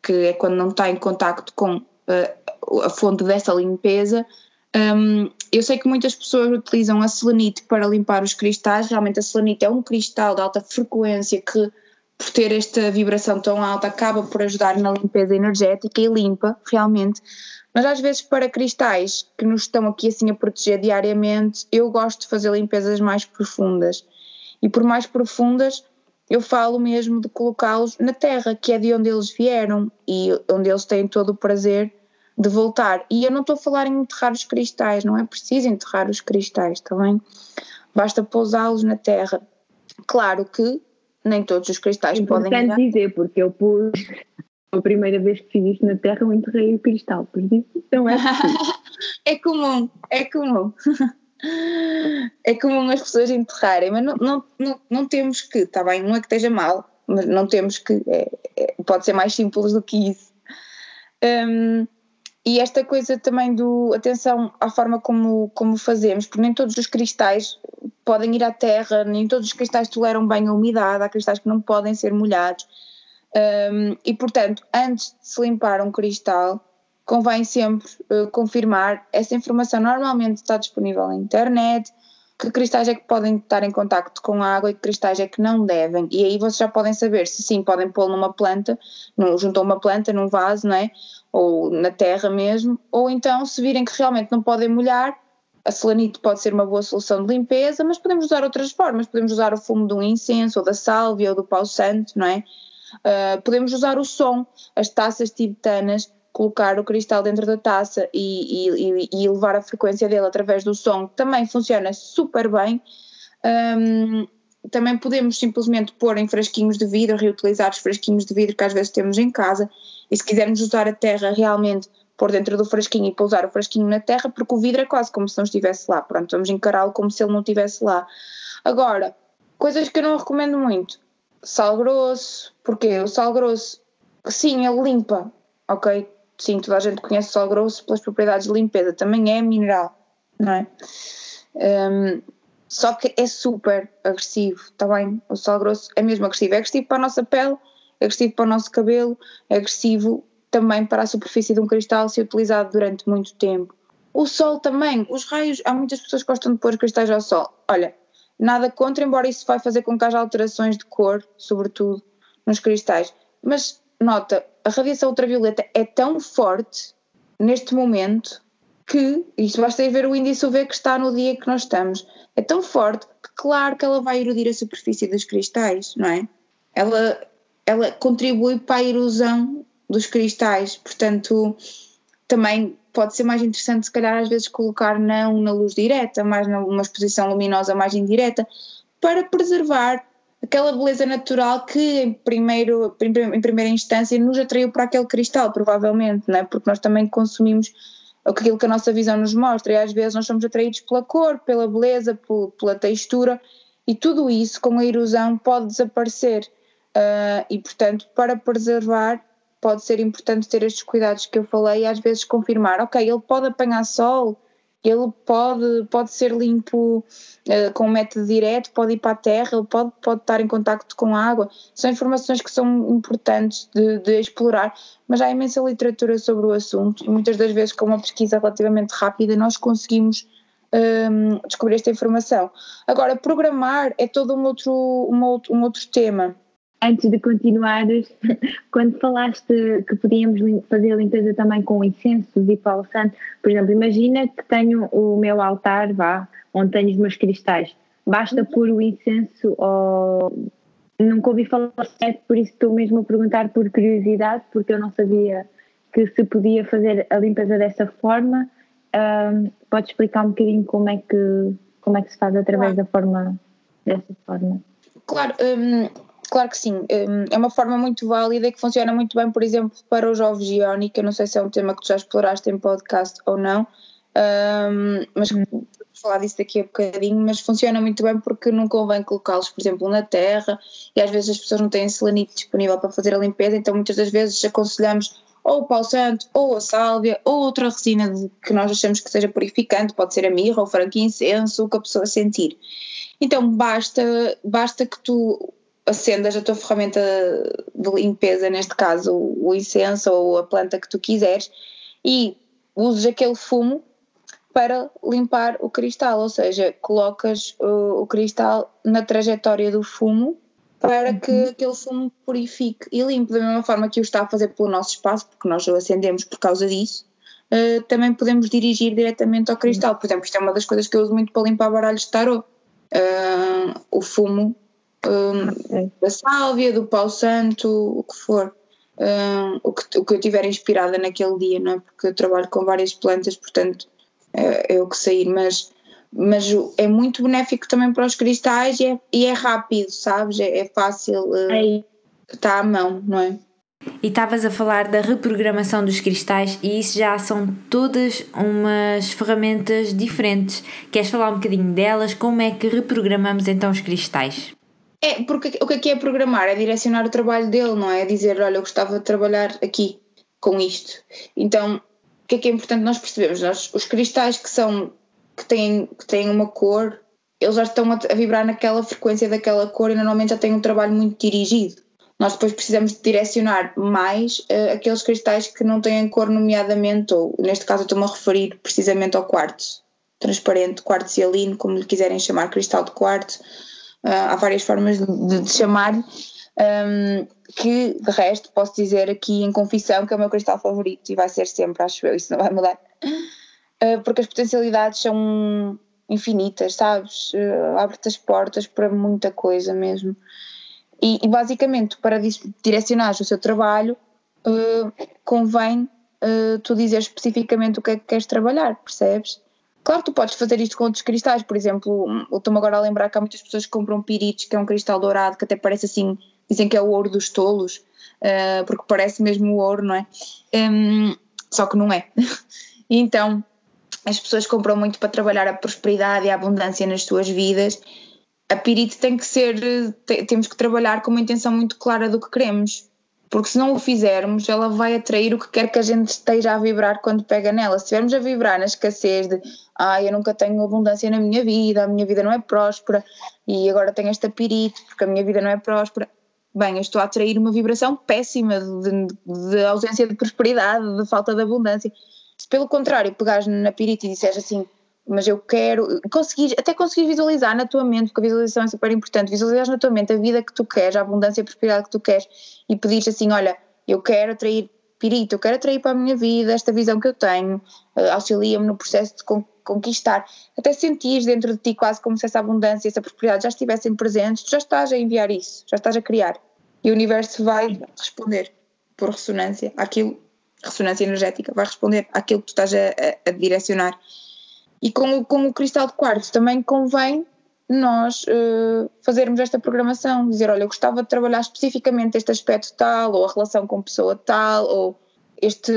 que é quando não está em contacto com uh, a fonte dessa limpeza. Um, eu sei que muitas pessoas utilizam a selenite para limpar os cristais. Realmente, a selenite é um cristal de alta frequência que, por ter esta vibração tão alta, acaba por ajudar na limpeza energética e limpa, realmente. Mas às vezes, para cristais que nos estão aqui assim a proteger diariamente, eu gosto de fazer limpezas mais profundas e por mais profundas, eu falo mesmo de colocá-los na terra, que é de onde eles vieram e onde eles têm todo o prazer de voltar. E eu não estou a falar em enterrar os cristais, não é preciso enterrar os cristais, também. Basta pousá-los na terra. Claro que nem todos os cristais podem. Importante dizer, porque eu pus. A primeira vez que fiz isto na Terra, eu enterrei o cristal, por isso não é *laughs* é comum, é comum. *laughs* É comum as pessoas enterrarem, mas não, não, não, não temos que, está bem, não é que esteja mal, mas não temos que, é, é, pode ser mais simples do que isso. Um, e esta coisa também do, atenção à forma como, como fazemos, porque nem todos os cristais podem ir à terra, nem todos os cristais toleram bem a umidade, há cristais que não podem ser molhados. Um, e portanto, antes de se limpar um cristal, convém sempre uh, confirmar. Essa informação normalmente está disponível na internet. Que cristais é que podem estar em contacto com água e que cristais é que não devem. E aí vocês já podem saber se sim podem pô-lo numa planta, no, junto a uma planta, num vaso, não é? Ou na terra mesmo. Ou então, se virem que realmente não podem molhar, a selenite pode ser uma boa solução de limpeza, mas podemos usar outras formas. Podemos usar o fumo de um incenso, ou da sálvia, ou do pau santo, não é? Uh, podemos usar o som, as taças tibetanas colocar o cristal dentro da taça e, e, e levar a frequência dele através do som, também funciona super bem. Um, também podemos simplesmente pôr em frasquinhos de vidro, reutilizar os frasquinhos de vidro que às vezes temos em casa, e se quisermos usar a terra realmente, pôr dentro do frasquinho e pousar o frasquinho na terra, porque o vidro é quase como se não estivesse lá, pronto, vamos encará-lo como se ele não estivesse lá. Agora, coisas que eu não recomendo muito, sal grosso, porque o sal grosso, sim, ele limpa, ok, sim, toda a gente conhece o sal grosso pelas propriedades de limpeza, também é mineral, não é? Um, só que é super agressivo, está bem? O sal grosso é mesmo agressivo. É agressivo para a nossa pele, agressivo para o nosso cabelo, agressivo também para a superfície de um cristal se utilizado durante muito tempo. O sol também, os raios, há muitas pessoas que gostam de pôr cristais ao sol. Olha, nada contra, embora isso vai fazer com que haja alterações de cor, sobretudo nos cristais. Mas nota, a radiação ultravioleta é tão forte neste momento que, isto basta ver o índice UV que está no dia que nós estamos, é tão forte que claro que ela vai erudir a superfície dos cristais, não é? Ela, ela contribui para a erosão dos cristais, portanto também pode ser mais interessante se calhar às vezes colocar não na luz direta, mas numa exposição luminosa mais indireta, para preservar aquela beleza natural que em, primeiro, em primeira instância nos atraiu para aquele cristal, provavelmente, não é? porque nós também consumimos aquilo que a nossa visão nos mostra e às vezes nós somos atraídos pela cor, pela beleza, pela textura e tudo isso com a erosão pode desaparecer uh, e portanto para preservar pode ser importante ter estes cuidados que eu falei e às vezes confirmar, ok, ele pode apanhar sol, ele pode, pode ser limpo uh, com um método direto, pode ir para a terra, ele pode, pode estar em contacto com água. São informações que são importantes de, de explorar, mas há imensa literatura sobre o assunto e muitas das vezes com uma pesquisa relativamente rápida nós conseguimos um, ehm, descobrir esta informação. Agora, programar é todo um outro, um outro, um outro tema antes de continuares, *laughs* quando falaste que podíamos fazer a limpeza também com incensos e pau santo, por exemplo, imagina que tenho o meu altar, vá, onde tenho os meus cristais. Basta pôr o incenso ou. Nunca ouvi falar certo, por isso estou mesmo a perguntar por curiosidade, porque eu não sabia que se podia fazer a limpeza dessa forma. Um, pode explicar um bocadinho como é que, como é que se faz através claro. da forma, dessa forma? Claro, um, Claro que sim, hum, é uma forma muito válida e que funciona muito bem, por exemplo, para os ovos iónicos. Eu não sei se é um tema que tu já exploraste em podcast ou não, um, mas vou falar disso daqui a bocadinho. Mas funciona muito bem porque não convém colocá-los, por exemplo, na terra e às vezes as pessoas não têm selenite disponível para fazer a limpeza, então muitas das vezes aconselhamos ou o pau santo, ou a sálvia, ou outra resina que nós achamos que seja purificante, pode ser a mirra ou frankincenso, o que a pessoa sentir. Então basta, basta que tu acendas a tua ferramenta de limpeza, neste caso o incenso ou a planta que tu quiseres, e uses aquele fumo para limpar o cristal, ou seja, colocas o, o cristal na trajetória do fumo para que uhum. aquele fumo purifique e limpe da mesma forma que o está a fazer pelo nosso espaço, porque nós o acendemos por causa disso. Uh, também podemos dirigir diretamente ao cristal. Por exemplo, isto é uma das coisas que eu uso muito para limpar baralhos de tarot. Uh, o fumo um, da sálvia, do pau santo, o que for. Um, o, que, o que eu tiver inspirada naquele dia, não é? Porque eu trabalho com várias plantas, portanto é, é o que sair, mas, mas é muito benéfico também para os cristais e é, e é rápido, sabes? É, é fácil, uh, está à mão, não é? E estavas a falar da reprogramação dos cristais e isso já são todas umas ferramentas diferentes. Queres falar um bocadinho delas? Como é que reprogramamos então os cristais? É, porque o que aqui é programar? É direcionar o trabalho dele, não é? é dizer, olha, eu gostava de trabalhar aqui com isto. Então, o que é que é importante nós percebemos? Nós, os cristais que são, que têm, que têm uma cor, eles já estão a, a vibrar naquela frequência daquela cor e normalmente já têm um trabalho muito dirigido. Nós depois precisamos de direcionar mais uh, aqueles cristais que não têm cor, nomeadamente, ou neste caso estou-me a referir precisamente ao quartzo transparente, quartzo cialino, como lhe quiserem chamar, cristal de quartzo há várias formas de, de chamar, um, que de resto posso dizer aqui em confissão que é o meu cristal favorito e vai ser sempre, acho eu, isso não vai mudar, uh, porque as potencialidades são infinitas, sabes? Uh, Abre-te as portas para muita coisa mesmo. E, e basicamente, para direcionar o seu trabalho, uh, convém tu dizer especificamente o que é que queres trabalhar, percebes? Claro, tu podes fazer isto com outros cristais, por exemplo, estou-me agora a lembrar que há muitas pessoas que compram pirites, que é um cristal dourado, que até parece assim, dizem que é o ouro dos tolos, uh, porque parece mesmo o ouro, não é? Um, só que não é. *laughs* então, as pessoas compram muito para trabalhar a prosperidade e a abundância nas suas vidas. A pirite tem que ser, temos que trabalhar com uma intenção muito clara do que queremos porque se não o fizermos, ela vai atrair o que quer que a gente esteja a vibrar quando pega nela. Se estivermos a vibrar na escassez de ah, eu nunca tenho abundância na minha vida, a minha vida não é próspera e agora tenho esta pirite porque a minha vida não é próspera, bem, eu estou a atrair uma vibração péssima de, de ausência de prosperidade, de falta de abundância. Se pelo contrário pegares na pirite e disseres assim, mas eu quero, conseguir, até conseguir visualizar na tua mente, porque a visualização é super importante, visualizar na tua mente a vida que tu queres, a abundância e a prosperidade que tu queres e pedires assim, olha, eu quero atrair pirito, eu quero atrair para a minha vida esta visão que eu tenho, uh, auxilia-me no processo de conquistar, até sentir dentro de ti quase como se essa abundância, essa prosperidade já estivessem presentes, tu já estás a enviar isso, já estás a criar. E o universo vai responder por ressonância àquilo, ressonância energética, vai responder àquilo que tu estás a, a, a direcionar e com, com o cristal de quartzo também convém nós uh, fazermos esta programação, dizer, olha, eu gostava de trabalhar especificamente este aspecto tal, ou a relação com pessoa tal, ou este,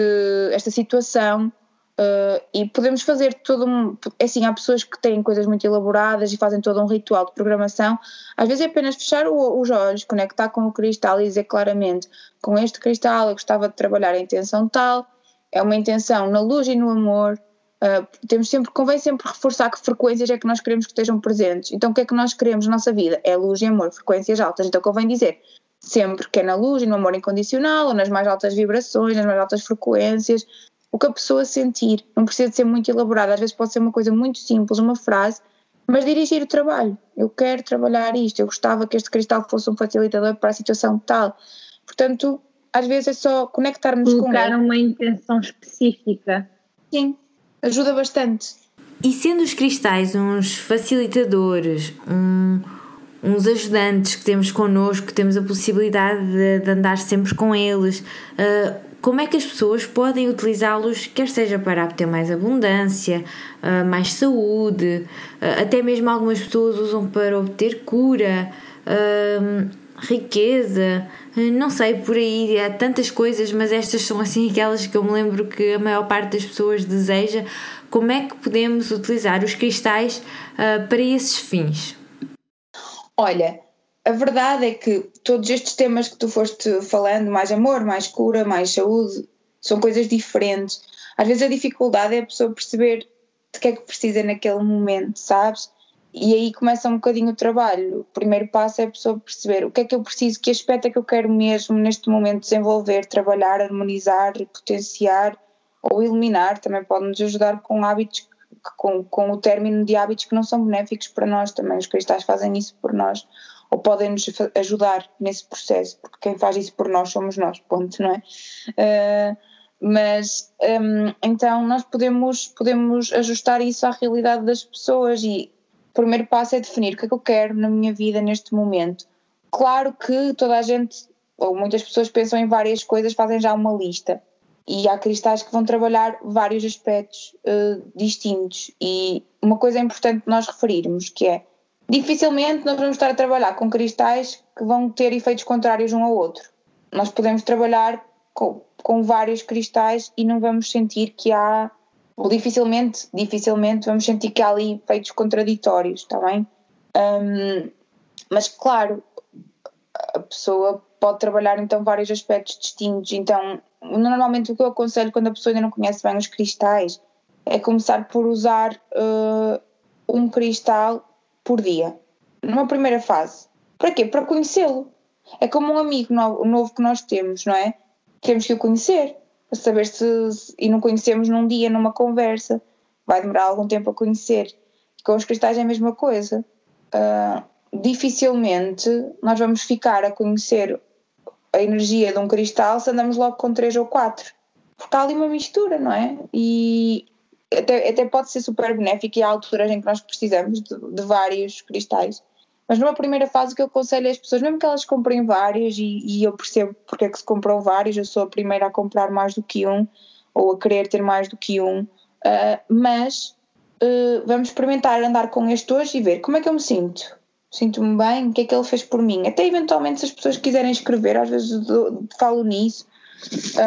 esta situação, uh, e podemos fazer todo um, é assim, há pessoas que têm coisas muito elaboradas e fazem todo um ritual de programação, às vezes é apenas fechar o, os olhos, conectar com o cristal e dizer claramente, com este cristal eu gostava de trabalhar a intenção tal, é uma intenção na luz e no amor, Uh, temos sempre, convém sempre reforçar que frequências é que nós queremos que estejam presentes. Então, o que é que nós queremos na nossa vida? É luz e amor, frequências altas. Então, convém dizer sempre que é na luz e no amor incondicional, ou nas mais altas vibrações, nas mais altas frequências, o que a pessoa sentir. Não precisa de ser muito elaborado, às vezes pode ser uma coisa muito simples, uma frase, mas dirigir o trabalho. Eu quero trabalhar isto, eu gostava que este cristal fosse um facilitador para a situação tal. Portanto, às vezes é só conectarmos com ele. uma intenção específica. Sim, ajuda bastante. E sendo os cristais uns facilitadores, um, uns ajudantes que temos connosco, que temos a possibilidade de, de andar sempre com eles, uh, como é que as pessoas podem utilizá-los, quer seja para obter mais abundância, uh, mais saúde, uh, até mesmo algumas pessoas usam para obter cura, riqueza, não sei, por aí há tantas coisas, mas estas são assim aquelas que eu me lembro que a maior parte das pessoas deseja. Como é que podemos utilizar os cristais uh, para esses fins? Olha, a verdade é que todos estes temas que tu foste falando, mais amor, mais cura, mais saúde, são coisas diferentes. Às vezes a dificuldade é a pessoa perceber de que é que precisa naquele momento, sabes? E aí começa um bocadinho o trabalho. O primeiro passo é a pessoa perceber o que é que eu preciso, que aspecto é que eu quero mesmo neste momento desenvolver, trabalhar, harmonizar, potenciar ou eliminar. Também pode nos ajudar com hábitos, com, com o término de hábitos que não são benéficos para nós. Também os cristais fazem isso por nós ou podem nos ajudar nesse processo, porque quem faz isso por nós somos nós, ponto, não é? Uh, mas um, então nós podemos, podemos ajustar isso à realidade das pessoas e o primeiro passo é definir o que é que eu quero na minha vida neste momento. Claro que toda a gente, ou muitas pessoas pensam em várias coisas, fazem já uma lista. E há cristais que vão trabalhar vários aspectos uh, distintos. E uma coisa importante nós referirmos, que é dificilmente nós vamos estar a trabalhar com cristais que vão ter efeitos contrários um ao outro. Nós podemos trabalhar com, com vários cristais e não vamos sentir que há ou dificilmente, dificilmente vamos sentir que há ali efeitos contraditórios, está bem? Um, mas claro, a pessoa pode trabalhar então vários aspectos distintos. Então, normalmente o que eu aconselho quando a pessoa ainda não conhece bem os cristais é começar por usar uh, um cristal por dia, numa primeira fase. Para quê? Para conhecê-lo. É como um amigo novo, novo que nós temos, não é? Temos que o conhecer para saber se. e não conhecemos num dia, numa conversa. Vai demorar algum tempo a conhecer. Com os cristais é a mesma coisa. Uh, dificilmente nós vamos ficar a conhecer a energia de um cristal se andamos logo com três ou quatro. Porque há ali uma mistura, não é? E até, até pode ser super benéfico e há alturas em que nós precisamos de, de vários cristais mas numa primeira fase o que eu aconselho às pessoas, mesmo que elas comprem vários, e, e, eu percebo porque é que se compram vários, eu sou a primeira a comprar mais do que um, ou a querer ter mais do que um, uh, mas uh, vamos experimentar andar com este hoje e ver como é que eu me sinto. Sinto-me bem, o que é que ele fez por mim? Até eventualmente, se as pessoas quiserem escrever, às vezes falo nisso,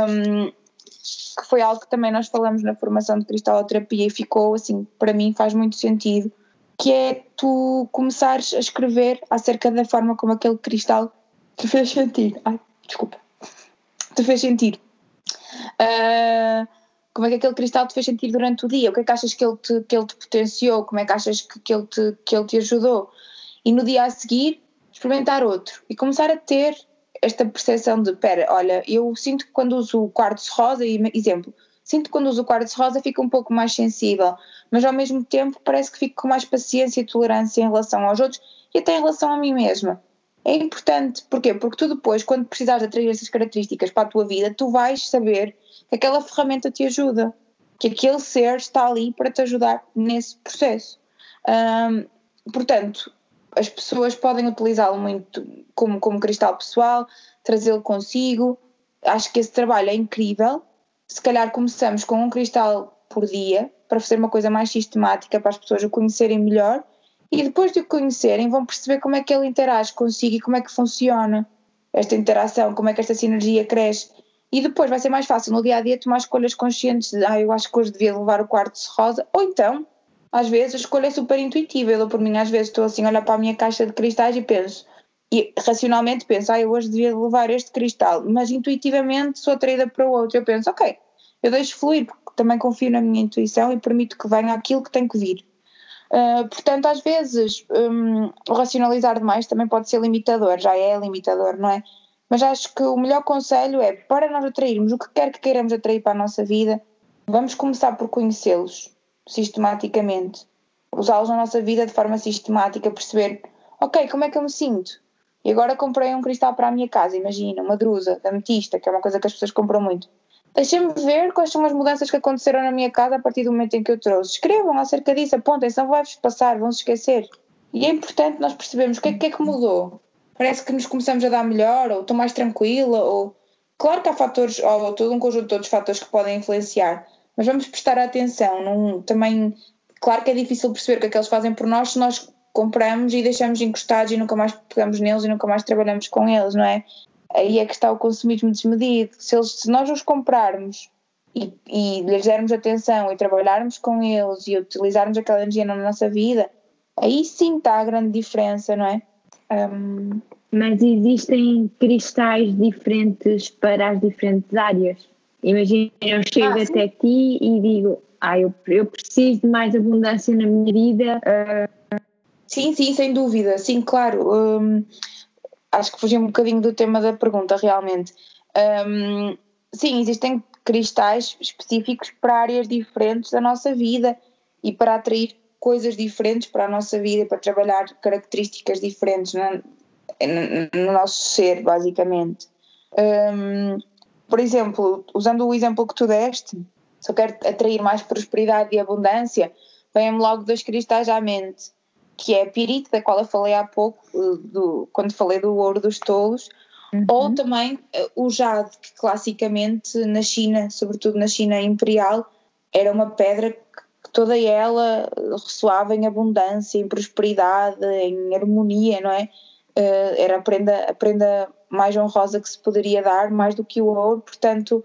um, que foi algo que também nós falamos na formação de cristaloterapia e ficou assim, para mim faz muito sentido que é tu começares a escrever acerca da forma como aquele cristal te fez sentir. Ai, desculpa. Te fez sentir. Uh, como é que aquele cristal te fez sentir durante o dia? O que é que achas que ele te, que ele te potenciou? Como é que achas que, que, ele te, que ele te ajudou? E no dia a seguir, experimentar outro e começar a ter esta percepção de: espera, olha, eu sinto que quando uso o quartzo rosa, exemplo, Sinto que quando uso o quartzo rosa fico um pouco mais sensível, mas ao mesmo tempo parece que fico com mais paciência e tolerância em relação aos outros e até em relação a mim mesma. É importante, porquê? Porque tu depois, quando precisares de atrair essas características para a tua vida, tu vais saber que aquela ferramenta te ajuda, que aquele ser está ali para te ajudar nesse processo. Portanto, as pessoas podem utilizá-lo muito como, como cristal pessoal, trazê-lo consigo. Acho que esse trabalho é incrível se calhar começamos com um cristal por dia para fazer uma coisa mais sistemática para as pessoas o conhecerem melhor e depois de o conhecerem vão perceber como é que ele interage consigo e como é que funciona esta interação, como é que esta sinergia cresce. E depois vai ser mais fácil no dia a dia tomar escolhas conscientes de ah, eu acho que hoje devia levar o quarto rosa ou então às vezes a escolha é super intuitiva. Eu por mim às vezes estou assim a olhar para a minha caixa de cristais e penso e racionalmente penso, ah, eu hoje devia levar este cristal, mas intuitivamente sou atraída para o outro. Eu penso, ok, eu deixo fluir, porque também confio na minha intuição e permito que venha aquilo que tem que vir. Uh, portanto, às vezes, um, racionalizar demais também pode ser limitador, já é limitador, não é? Mas acho que o melhor conselho é para nós atrairmos o que quer que queiramos atrair para a nossa vida, vamos começar por conhecê-los sistematicamente, usá-los na nossa vida de forma sistemática, perceber, ok, como é que eu me sinto? E agora comprei um cristal para a minha casa, imagina, uma drusa, da ametista, que é uma coisa que as pessoas compram muito. Deixem-me ver quais são as mudanças que aconteceram na minha casa a partir do momento em que eu trouxe. Escrevam acerca disso, apontem, senão vai-vos passar, vão-se esquecer. E é importante nós percebermos o que é, que é que mudou. Parece que nos começamos a dar melhor, ou estou mais tranquila, ou. Claro que há fatores, ou todo um conjunto de outros fatores que podem influenciar, mas vamos prestar atenção. Num, também, claro que é difícil perceber o que é que eles fazem por nós se nós compramos e deixamos encostados e nunca mais pegamos neles e nunca mais trabalhamos com eles, não é? Aí é que está o consumismo desmedido. Se, eles, se nós os comprarmos e, e lhes dermos atenção e trabalharmos com eles e utilizarmos aquela energia na nossa vida, aí sim está a grande diferença, não é? Um... Mas existem cristais diferentes para as diferentes áreas. Imagina, eu chego ah, até ti e digo, ah, eu, eu preciso de mais abundância na minha vida. Uh... Sim, sim, sem dúvida, sim, claro. Um, acho que fugi um bocadinho do tema da pergunta, realmente. Um, sim, existem cristais específicos para áreas diferentes da nossa vida e para atrair coisas diferentes para a nossa vida, para trabalhar características diferentes no, no nosso ser, basicamente. Um, por exemplo, usando o exemplo que tu deste, se eu quero atrair mais prosperidade e abundância, vem-me logo dois cristais à mente, que é a pirite, da qual eu falei há pouco, eh, do, quando falei do ouro dos tolos, uhum. ou também uh, o jade, que classicamente na China, sobretudo na China imperial, era uma pedra que toda ela ressoava em abundância, em prosperidade, em harmonia, não é? Era a prenda, a prenda mais honrosa que se poderia dar, mais do que o ouro, portanto,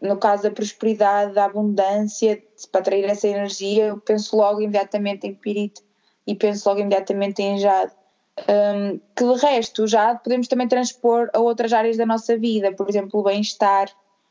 no caso da prosperidade, da abundância, para atrair essa energia, eu penso logo imediatamente em pirite e penso logo imediatamente em jade. Um, que de resto, jade podemos também transpor a outras áreas da nossa vida, por exemplo, o bem-estar.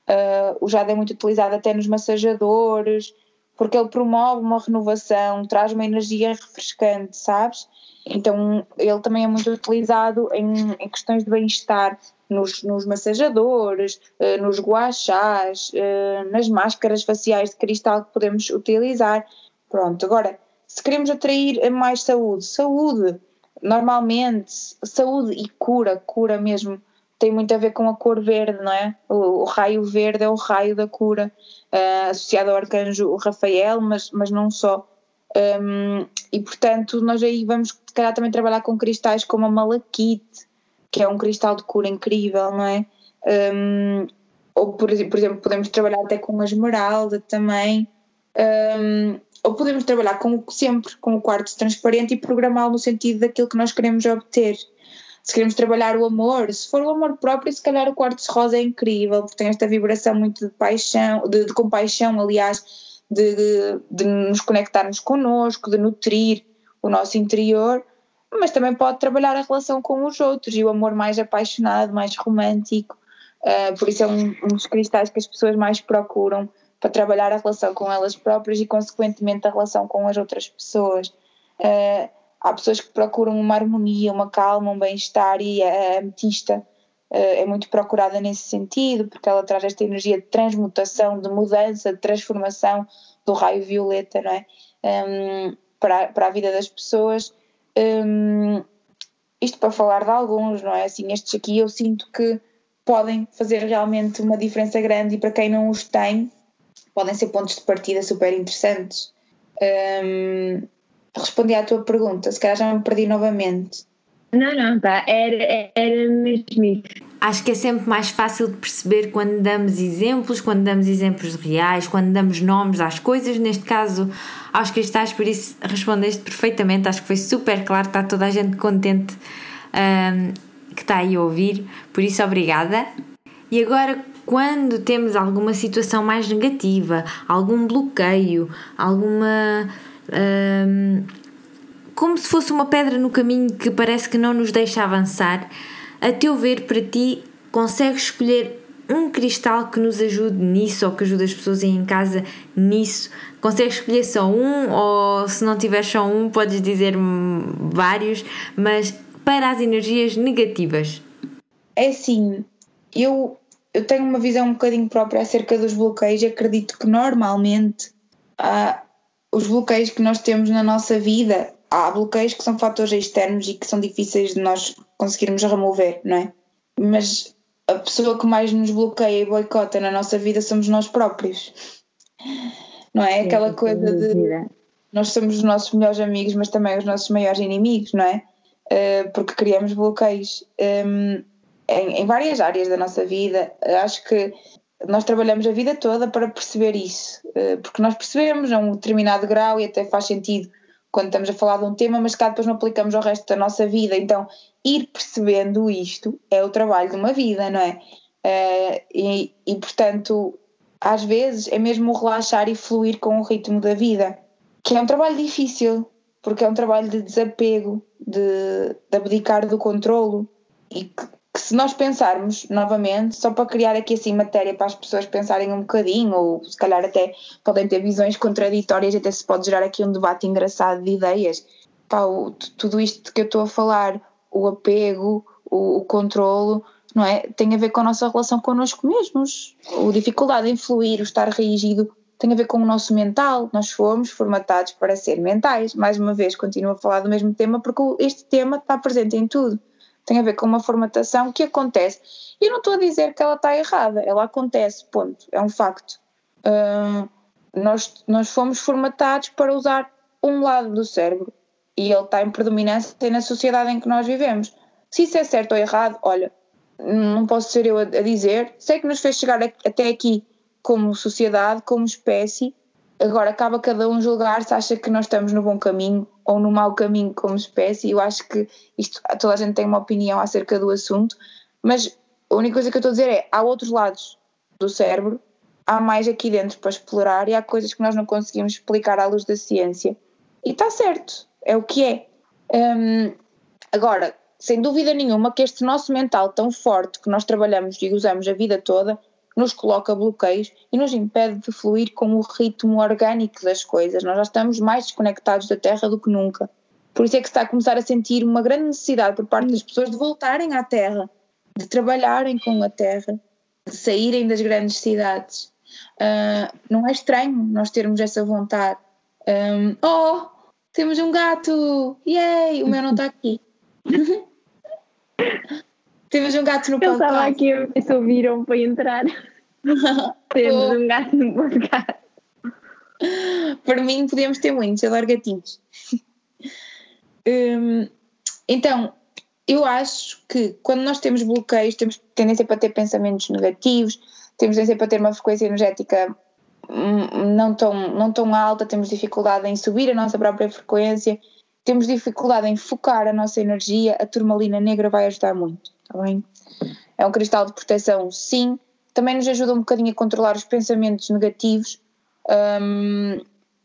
Uh, o jade é muito utilizado até nos massajadores, porque ele promove uma renovação, traz uma energia refrescante, sabes? Então ele também é muito utilizado em, em questões de bem-estar nos, nos, massajadores, uh, nos guachás, uh, nas máscaras faciais de cristal que podemos utilizar. Pronto, agora, se queremos atrair mais saúde, saúde, normalmente, saúde e cura, cura mesmo, tem muito a ver com a cor verde, não é? O, o raio verde é o raio da cura, uh, associado ao arcanjo Rafael, mas, mas não só. Um, e portanto, nós aí vamos, se calhar, também trabalhar com cristais como a malaquite, que é um cristal de cura incrível, não é? Um, ou, por, por, exemplo, podemos trabalhar até com a esmeralda também. Um, ou podemos trabalhar com, sempre com o quartzo transparente e programá-lo no sentido daquilo que nós queremos obter. Se queremos trabalhar o amor, se for o amor próprio, se calhar o quartzo rosa é incrível, porque tem esta vibração muito de paixão, de, de compaixão, aliás, de, de, de nos conectarmos connosco, de nutrir o nosso interior, mas também pode trabalhar a relação com os outros e o amor mais apaixonado, mais romântico. Uh, por isso é um, um, dos cristais que as pessoas mais procuram para trabalhar a relação com elas próprias e, consequentemente, a relação com as outras pessoas. Uh, há pessoas que procuram uma harmonia, uma calma, um bem-estar e a ametista eh, é muito procurada nesse sentido, porque ela traz esta energia de transmutação, de mudança, de transformação do raio violeta, não é? Um, para, para a vida das pessoas. Um, isto para falar de alguns, não é? Assim, estes aqui eu sinto que podem fazer realmente uma diferença grande e para quem não os tem, podem ser pontos de partida super interessantes. Um, respondi à tua pergunta, se calhar já me perdi novamente. Não, não, tá. Era, era mesmo isso. Acho que é sempre mais fácil de perceber quando damos exemplos, quando damos exemplos reais, quando damos nomes às coisas, neste caso aos cristais, por isso respondeste perfeitamente. Acho que foi super claro, está toda a gente contente um, que está aí a ouvir, por isso obrigada. E agora, quando temos alguma situação mais negativa, algum bloqueio, alguma. Um, como se fosse uma pedra no caminho que parece que não nos deixa avançar, a teu ver, para ti, consegues escolher um cristal que nos ajude nisso ou que ajude as pessoas em casa nisso? Consegues escolher só um ou se não tiver só um, podes dizer vários, mas para as energias negativas? É assim, eu, eu tenho uma visão um bocadinho própria acerca dos bloqueios e acredito que normalmente os bloqueios que nós temos na nossa vida, há bloqueios que são fatores externos e que são difíceis de nós conseguirmos remover, não é? Mas a pessoa que mais nos bloqueia e boicota na nossa vida somos nós próprios. Não é? Aquela coisa de nós somos os nossos melhores amigos, mas também os nossos maiores inimigos, não é? Uh, porque criamos bloqueios um, em, em, várias áreas da nossa vida. Acho que nós trabalhamos a vida toda para perceber isso, uh, porque nós percebemos a um determinado grau e até faz sentido quando estamos a falar de um tema, mas que depois não aplicamos ao resto da nossa vida. Então, ir percebendo isto é o trabalho de uma vida, não é? Uh, e, e, portanto, às vezes é mesmo relaxar e fluir com o ritmo da vida, que é um trabalho difícil, porque é um trabalho de desapego, de, de abdicar do controlo e que, que, se nós pensarmos novamente, só para criar aqui assim matéria para as pessoas pensarem um bocadinho, ou se calhar até podem ter visões contraditórias, até se pode gerar aqui um debate engraçado de ideias. Pá, o, tudo isto que eu estou a falar, o apego, o, o controlo, não é? Tem a ver com a nossa relação connosco mesmos. A dificuldade em fluir, o estar rígido, tem a ver com o nosso mental. Nós fomos formatados para ser mentais. Mais uma vez, continuo a falar do mesmo tema porque este tema está presente em tudo. Tem a ver com uma formatação que acontece. E eu não estou a dizer que ela está errada, ela acontece, ponto. É um facto. Uh, nós, nós fomos formatados para usar um lado do cérebro e ele está em predominância na sociedade em que nós vivemos. Se isso é certo ou errado, olha, não posso ser eu a, dizer. Sei que nos fez chegar até aqui como sociedade, como espécie. Agora acaba cada um julgar se acha que nós estamos no bom caminho ou no mau caminho como espécie. Eu acho que isto toda a gente tem uma opinião acerca do assunto, mas a única coisa que eu estou a dizer é há outros lados do cérebro, há mais aqui dentro para explorar e há coisas que nós não conseguimos explicar à luz da ciência. E está certo, é o que é. Um, agora, sem dúvida nenhuma que este nosso mental tão forte que nós trabalhamos e usamos a vida toda nos coloca bloqueios e nos impede de fluir com o ritmo orgânico das coisas. Nós já estamos mais desconectados da Terra do que nunca. Por isso é que se está a começar a sentir uma grande necessidade por parte das pessoas de voltarem à Terra, de trabalharem com a Terra, de saírem das grandes cidades. Uh, não é estranho nós termos essa vontade. Um, oh, temos um gato! Yay! O meu não está aqui. *laughs* Temos um gato no podcast. Eu estava aqui a ver se ouviram para entrar. *laughs* Temos um gato no podcast. Para mim, podíamos ter muitos, adoro gatinhos. Hum, então, eu acho que quando nós temos bloqueios, temos tendência para ter pensamentos negativos, temos tendência para ter uma frequência energética hum, não tão, não tão alta, temos dificuldade em subir a nossa própria frequência, temos dificuldade em focar a nossa energia, a turmalina negra vai ajudar muito, está bem? É um cristal de proteção, sim, também nos ajuda um bocadinho a controlar os pensamentos negativos, um,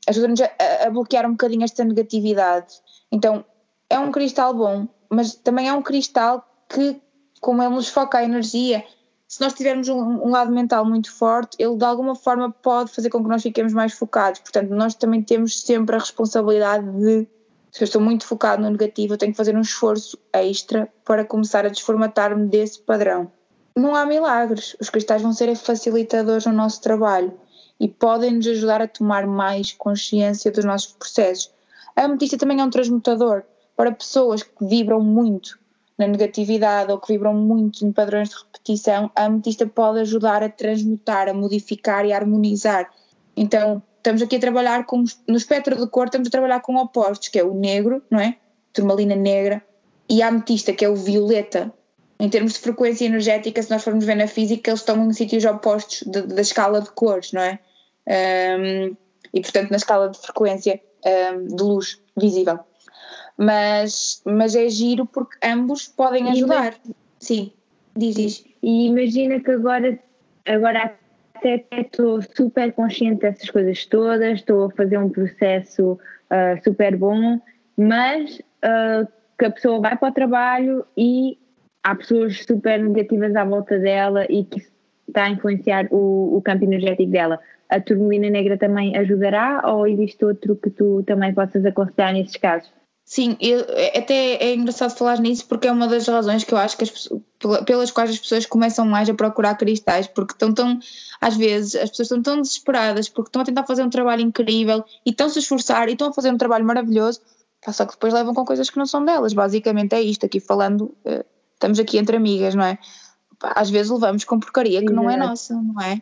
ajuda-nos a, a, bloquear um bocadinho esta negatividade. Então, é um cristal bom, mas também é um cristal que, como ele nos foca a energia, se nós tivermos um, um, lado mental muito forte, ele de alguma forma pode fazer com que nós fiquemos mais focados. Portanto, nós também temos sempre a responsabilidade de se eu estou muito focado no negativo, eu tenho que fazer um esforço extra para começar a desformatar-me desse padrão. Não há milagres, os cristais vão ser facilitadores no nosso trabalho e podem nos ajudar a tomar mais consciência dos nossos processos. A ametista também é um transmutador para pessoas que vibram muito na negatividade ou que vibram muito em padrões de repetição. A ametista pode ajudar a transmutar, a modificar e a harmonizar. Então, estamos aqui a trabalhar com, no espectro de cor, estamos a trabalhar com opostos, que é o negro, não é? Turmalina negra, e a ametista, que é o violeta. Em termos de frequência energética, se nós formos ver na física, eles estão em sítios opostos de, da escala de cores, não é? Um, e portanto na escala de frequência um, de luz visível. Mas, mas é giro porque ambos podem ajudar. Sim, diz, diz. E imagina que agora, agora até estou super consciente dessas coisas todas, estou a fazer um processo uh, super bom, mas uh, que a pessoa vai para o trabalho e há pessoas super negativas à volta dela e que está a influenciar o, o campo energético dela, a turmalina negra também ajudará ou existe outro que tu também possas aconselhar nesses casos? Sim, eu, é, até é engraçado falar nisso porque é uma das razões que eu acho que as, pelas quais as pessoas começam mais a procurar cristais, porque estão tão, às vezes, as pessoas estão tão desesperadas porque estão a tentar fazer um trabalho incrível e estão -se a esforçar e estão a fazer um trabalho maravilhoso, só que depois levam com coisas que não são delas. Basicamente é isto, aqui falando, eh, estamos aqui entre amigas, não é? Às vezes levamos com porcaria que não é nossa, não é?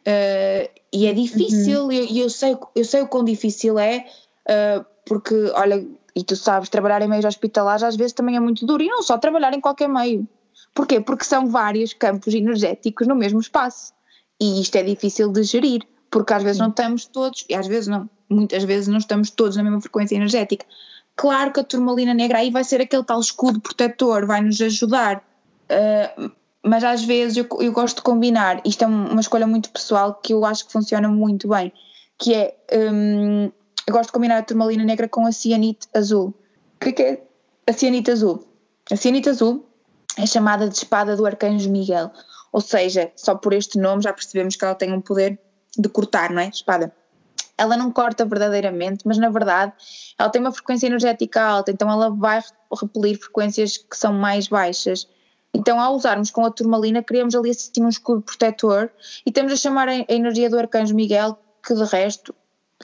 Uh, e é difícil, e uhum. eu, eu, sei, eu sei o quão difícil é, uh, porque, olha, e tu sabes, trabalhar em meios hospitalares às vezes também é muito duro, e não só trabalhar em qualquer meio. Porquê? Porque são vários campos energéticos no mesmo espaço. E isto é difícil de gerir, porque às vezes não estamos todos, e às vezes não, muitas vezes não estamos todos na mesma frequência energética. Claro que a turmalina negra aí vai ser aquele tal escudo protetor, vai nos ajudar, uh, mas às vezes eu, eu, gosto de combinar, isto é uma escolha muito pessoal que eu acho que funciona muito bem, que é um, gosto de combinar a turmalina negra com a cianite azul. O que é, é a cianite azul? A cianite azul é chamada de espada do arcanjo Miguel, ou seja, só por este nome já percebemos que ela tem um poder de cortar, não é? Espada. Ela não corta verdadeiramente, mas na verdade ela tem uma frequência energética alta, então ela vai repelir frequências que são mais baixas. Então, ao usarmos com a turmalina, criamos ali assim um escudo protetor e temos a chamar a energia do Arcanjo Miguel, que de resto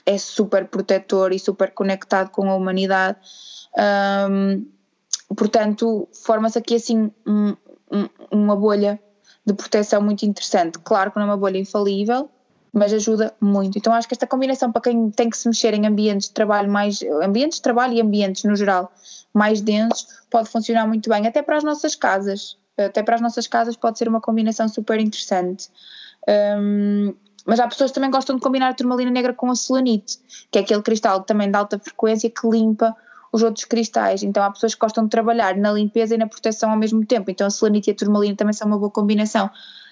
é super protetor e super conectado com a humanidade. Um, portanto, forma-se aqui assim um, um, uma bolha de proteção muito interessante. Claro que não é uma bolha infalível, mas ajuda muito. Então acho que esta combinação para quem tem que se mexer em ambientes de trabalho mais ambientes de trabalho e ambientes no geral mais densos pode funcionar muito bem, até para as nossas casas. Até para as nossas casas pode ser uma combinação super interessante. Um, mas há pessoas que também gostam de combinar a turmalina negra com a selenite, que é aquele cristal também de alta frequência que limpa os outros cristais. Então há pessoas que gostam de trabalhar na limpeza e na proteção ao mesmo tempo. Então a selenite e a turmalina também são uma boa combinação.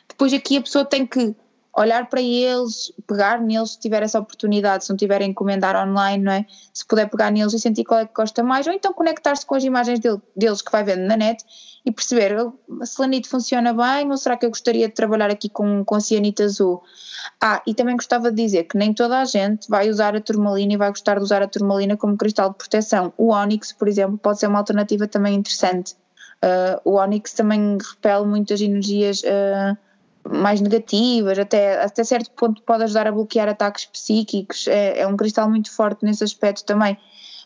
Depois aqui a pessoa tem que olhar para eles, pegar neles se tiver essa oportunidade, se não tiver a encomendar online, não é? Se puder pegar neles e sentir qual é que gosta mais, ou então conectar-se com as imagens dele, deles que vai vendo na net e perceber, a selenite funciona bem ou será que eu gostaria de trabalhar aqui com, com a cianita azul? Ah, e também gostava de dizer que nem toda a gente vai usar a turmalina e vai gostar de usar a turmalina como cristal de proteção. O ónix, por exemplo, pode ser uma alternativa também interessante. Uh, o ónix também repele muitas energias uh, mais negativas, até, até certo ponto pode ajudar a bloquear ataques psíquicos, é, é um cristal muito forte nesse aspecto também.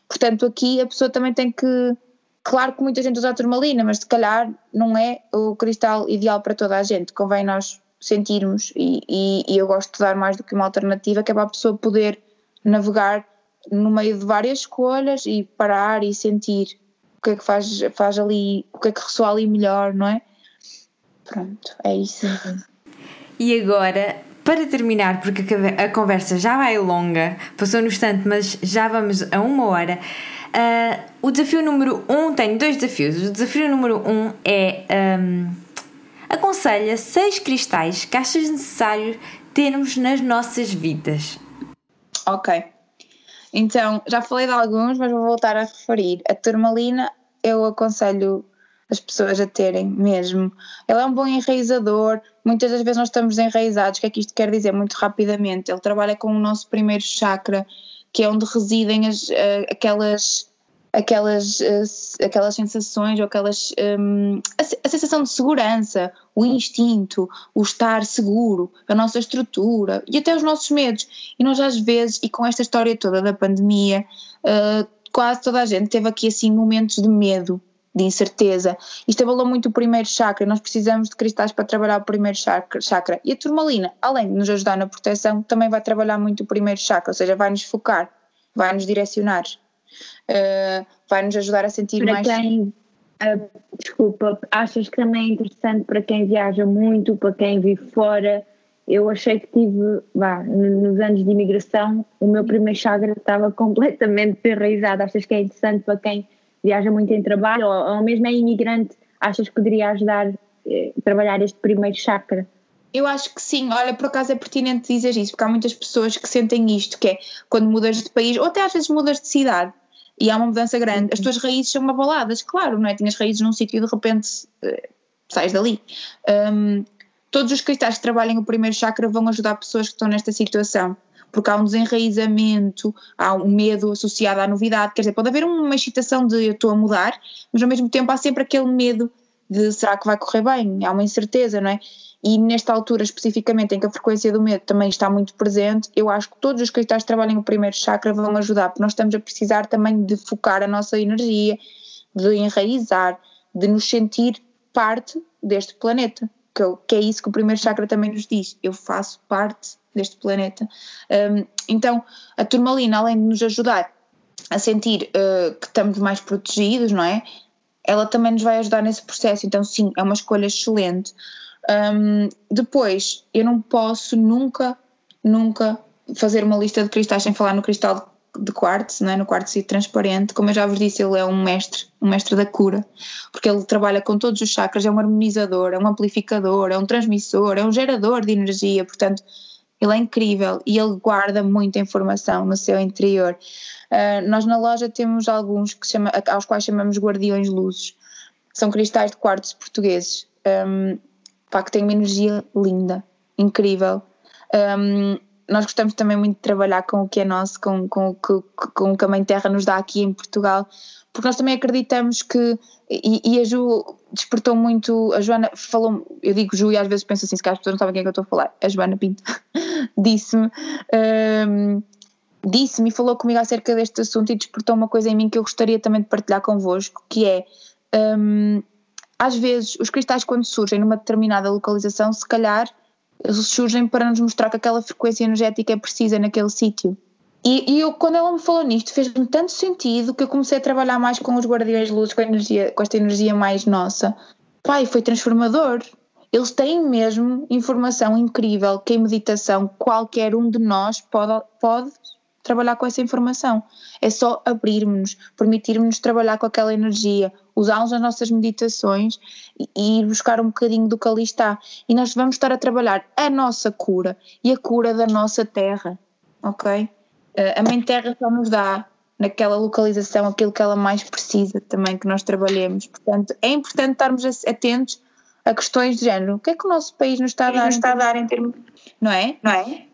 Portanto, aqui a pessoa também tem que. Claro que muita gente usa a turmalina, mas se calhar não é o cristal ideal para toda a gente. Convém nós sentirmos, e, e, e eu gosto de dar mais do que uma alternativa, que é para a pessoa poder navegar no meio de várias escolhas e parar e sentir o que é que faz, faz ali, o que é que ressoa ali melhor, não é? Pronto, é isso. E agora, para terminar, porque a conversa já vai longa, passou no instante, mas já vamos a uma hora. Uh, o desafio número um, tenho dois desafios. O desafio número um é um, aconselha seis cristais que achas necessário termos nas nossas vidas. Ok. Então, já falei de alguns, mas vou voltar a referir. A turmalina eu aconselho as pessoas a terem mesmo. Ele é um bom enraizador, muitas das vezes nós estamos enraizados, o que é que isto quer dizer muito rapidamente? Ele trabalha com o nosso primeiro chakra, que é onde residem as, uh, aquelas aquelas, uh, aquelas sensações ou aquelas um, a, sensação de segurança, o instinto, o estar seguro, a nossa estrutura e até os nossos medos. E nós às vezes, e com esta história toda da pandemia, uh, quase toda a gente teve aqui assim momentos de medo de incerteza. Isto abalou muito o primeiro chakra, nós precisamos de cristais para trabalhar o primeiro chakra. E a turmalina, além de nos ajudar na proteção, também vai trabalhar muito o primeiro chakra, ou seja, vai nos focar, vai nos direcionar, uh, vai nos ajudar a sentir para mais. Quem, uh, desculpa, achas que também é interessante para quem viaja muito, para quem vive fora? Eu achei que tive, vá, nos anos de imigração, o meu primeiro chakra estava completamente *laughs* enraizado. Achas que é interessante para quem viaja muito em trabalho ou, ou mesmo é imigrante, achas que poderia ajudar eh, trabalhar este primeiro chakra? Eu acho que sim, olha, por acaso é pertinente dizer isso, porque há muitas pessoas que sentem isto, que é quando mudas de país, ou até às vezes mudas de cidade, e há uma mudança grande, as tuas raízes são abaladas, claro, não é? Tinhas raízes num sítio e de repente uh, sais dali. Um, todos os cristais que trabalhem o primeiro chakra vão ajudar pessoas que estão nesta situação porque há um desenraizamento, há um medo associado à novidade, quer dizer, pode haver uma excitação de eu estou a mudar, mas ao mesmo tempo há sempre aquele medo de será que vai correr bem, há uma incerteza, não é? E nesta altura especificamente em que a frequência do medo também está muito presente, eu acho que todos os cristais que trabalhem o primeiro chakra vão ajudar, porque nós estamos a precisar também de focar a nossa energia, de enraizar, de nos sentir parte deste planeta, que, que é isso que o primeiro chakra também nos diz, eu faço parte deste planeta. Um, então, a turmalina, além de nos ajudar a sentir uh, que estamos mais protegidos, não é? Ela também nos vai ajudar nesse processo. Então, sim, é uma escolha excelente. Um, depois, eu não posso nunca, nunca fazer uma lista de cristais sem falar no cristal de quartzo, é? no quartzo transparente, como eu já vos disse, ele é um mestre, um mestre da cura, porque ele trabalha com todos os chakras, é um harmonizador, é um amplificador, é um transmissor, é um gerador de energia, portanto, ele é incrível e ele guarda muita informação no seu interior. Uh, nós na loja temos alguns que chama, aos quais chamamos guardiões luzes. São cristais de quartzo portugueses, um, pá, que têm uma energia linda, incrível. Um, nós gostamos também muito de trabalhar com o que é nosso, com, com, com, com o que a Mãe Terra nos dá aqui em Portugal, porque nós também acreditamos que, e, e, a Ju despertou muito, a Joana falou, eu digo Ju e às vezes penso assim, se calhar as pessoas não sabem quem é que eu estou a falar, a Joana Pinto *laughs* disse-me, um, disse-me e falou comigo acerca deste assunto e despertou uma coisa em mim que eu gostaria também de partilhar convosco, que é, um, às vezes os cristais quando surgem numa determinada localização, se calhar eles surgem para nos mostrar que aquela frequência energética é precisa naquele sítio. E, e, eu, quando ela me falou nisto, fez-me tanto sentido que eu comecei a trabalhar mais com os guardiões de luz, com, energia, com esta energia mais nossa. Pai, foi transformador. Eles têm mesmo informação incrível que em meditação qualquer um de nós pode, pode trabalhar com essa informação. É só abrirmos-nos, permitirmos-nos trabalhar com aquela energia, usá-los nas nossas meditações e, e ir buscar um bocadinho do que ali está. E nós vamos estar a trabalhar a nossa cura e a cura da nossa terra, ok? Eh, a Mãe Terra só nos dá naquela localização aquilo que ela mais precisa também que nós trabalhemos. Portanto, é importante estarmos atentos a questões de género. O que é que o nosso país nos está a dar, está a dar em termos. Não é? Não é?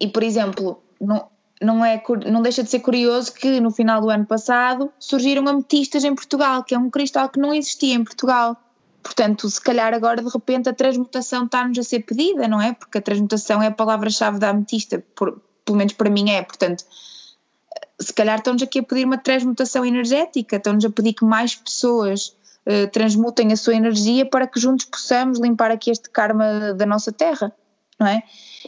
E, por exemplo, não, não, é, não deixa de ser curioso que no final do ano passado surgiram ametistas em Portugal, que é um cristal que não existia em Portugal. Portanto, se calhar agora de repente a transmutação está-nos a ser pedida, não é? Porque a transmutação é a palavra-chave da ametista, por, pelo menos para mim é, portanto, se calhar estão-nos aqui a pedir uma transmutação energética, estão-nos a pedir que mais pessoas uh, transmutem a sua energia para que juntos possamos limpar aqui este karma da nossa terra, não é?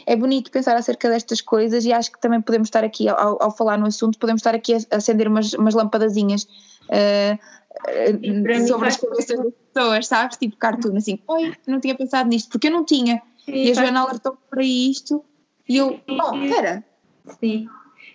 É bonito pensar acerca destas coisas e acho que também podemos estar aqui, ao, ao falar no assunto, podemos estar aqui a, acender umas, umas lampadazinhas uh, sobre as cabeças das pessoas, sabes? Tipo cartoon, assim, oi, não tinha pensado nisto, porque eu não tinha. Sim, e a Joana alertou para isto e eu, oh, espera. Sim.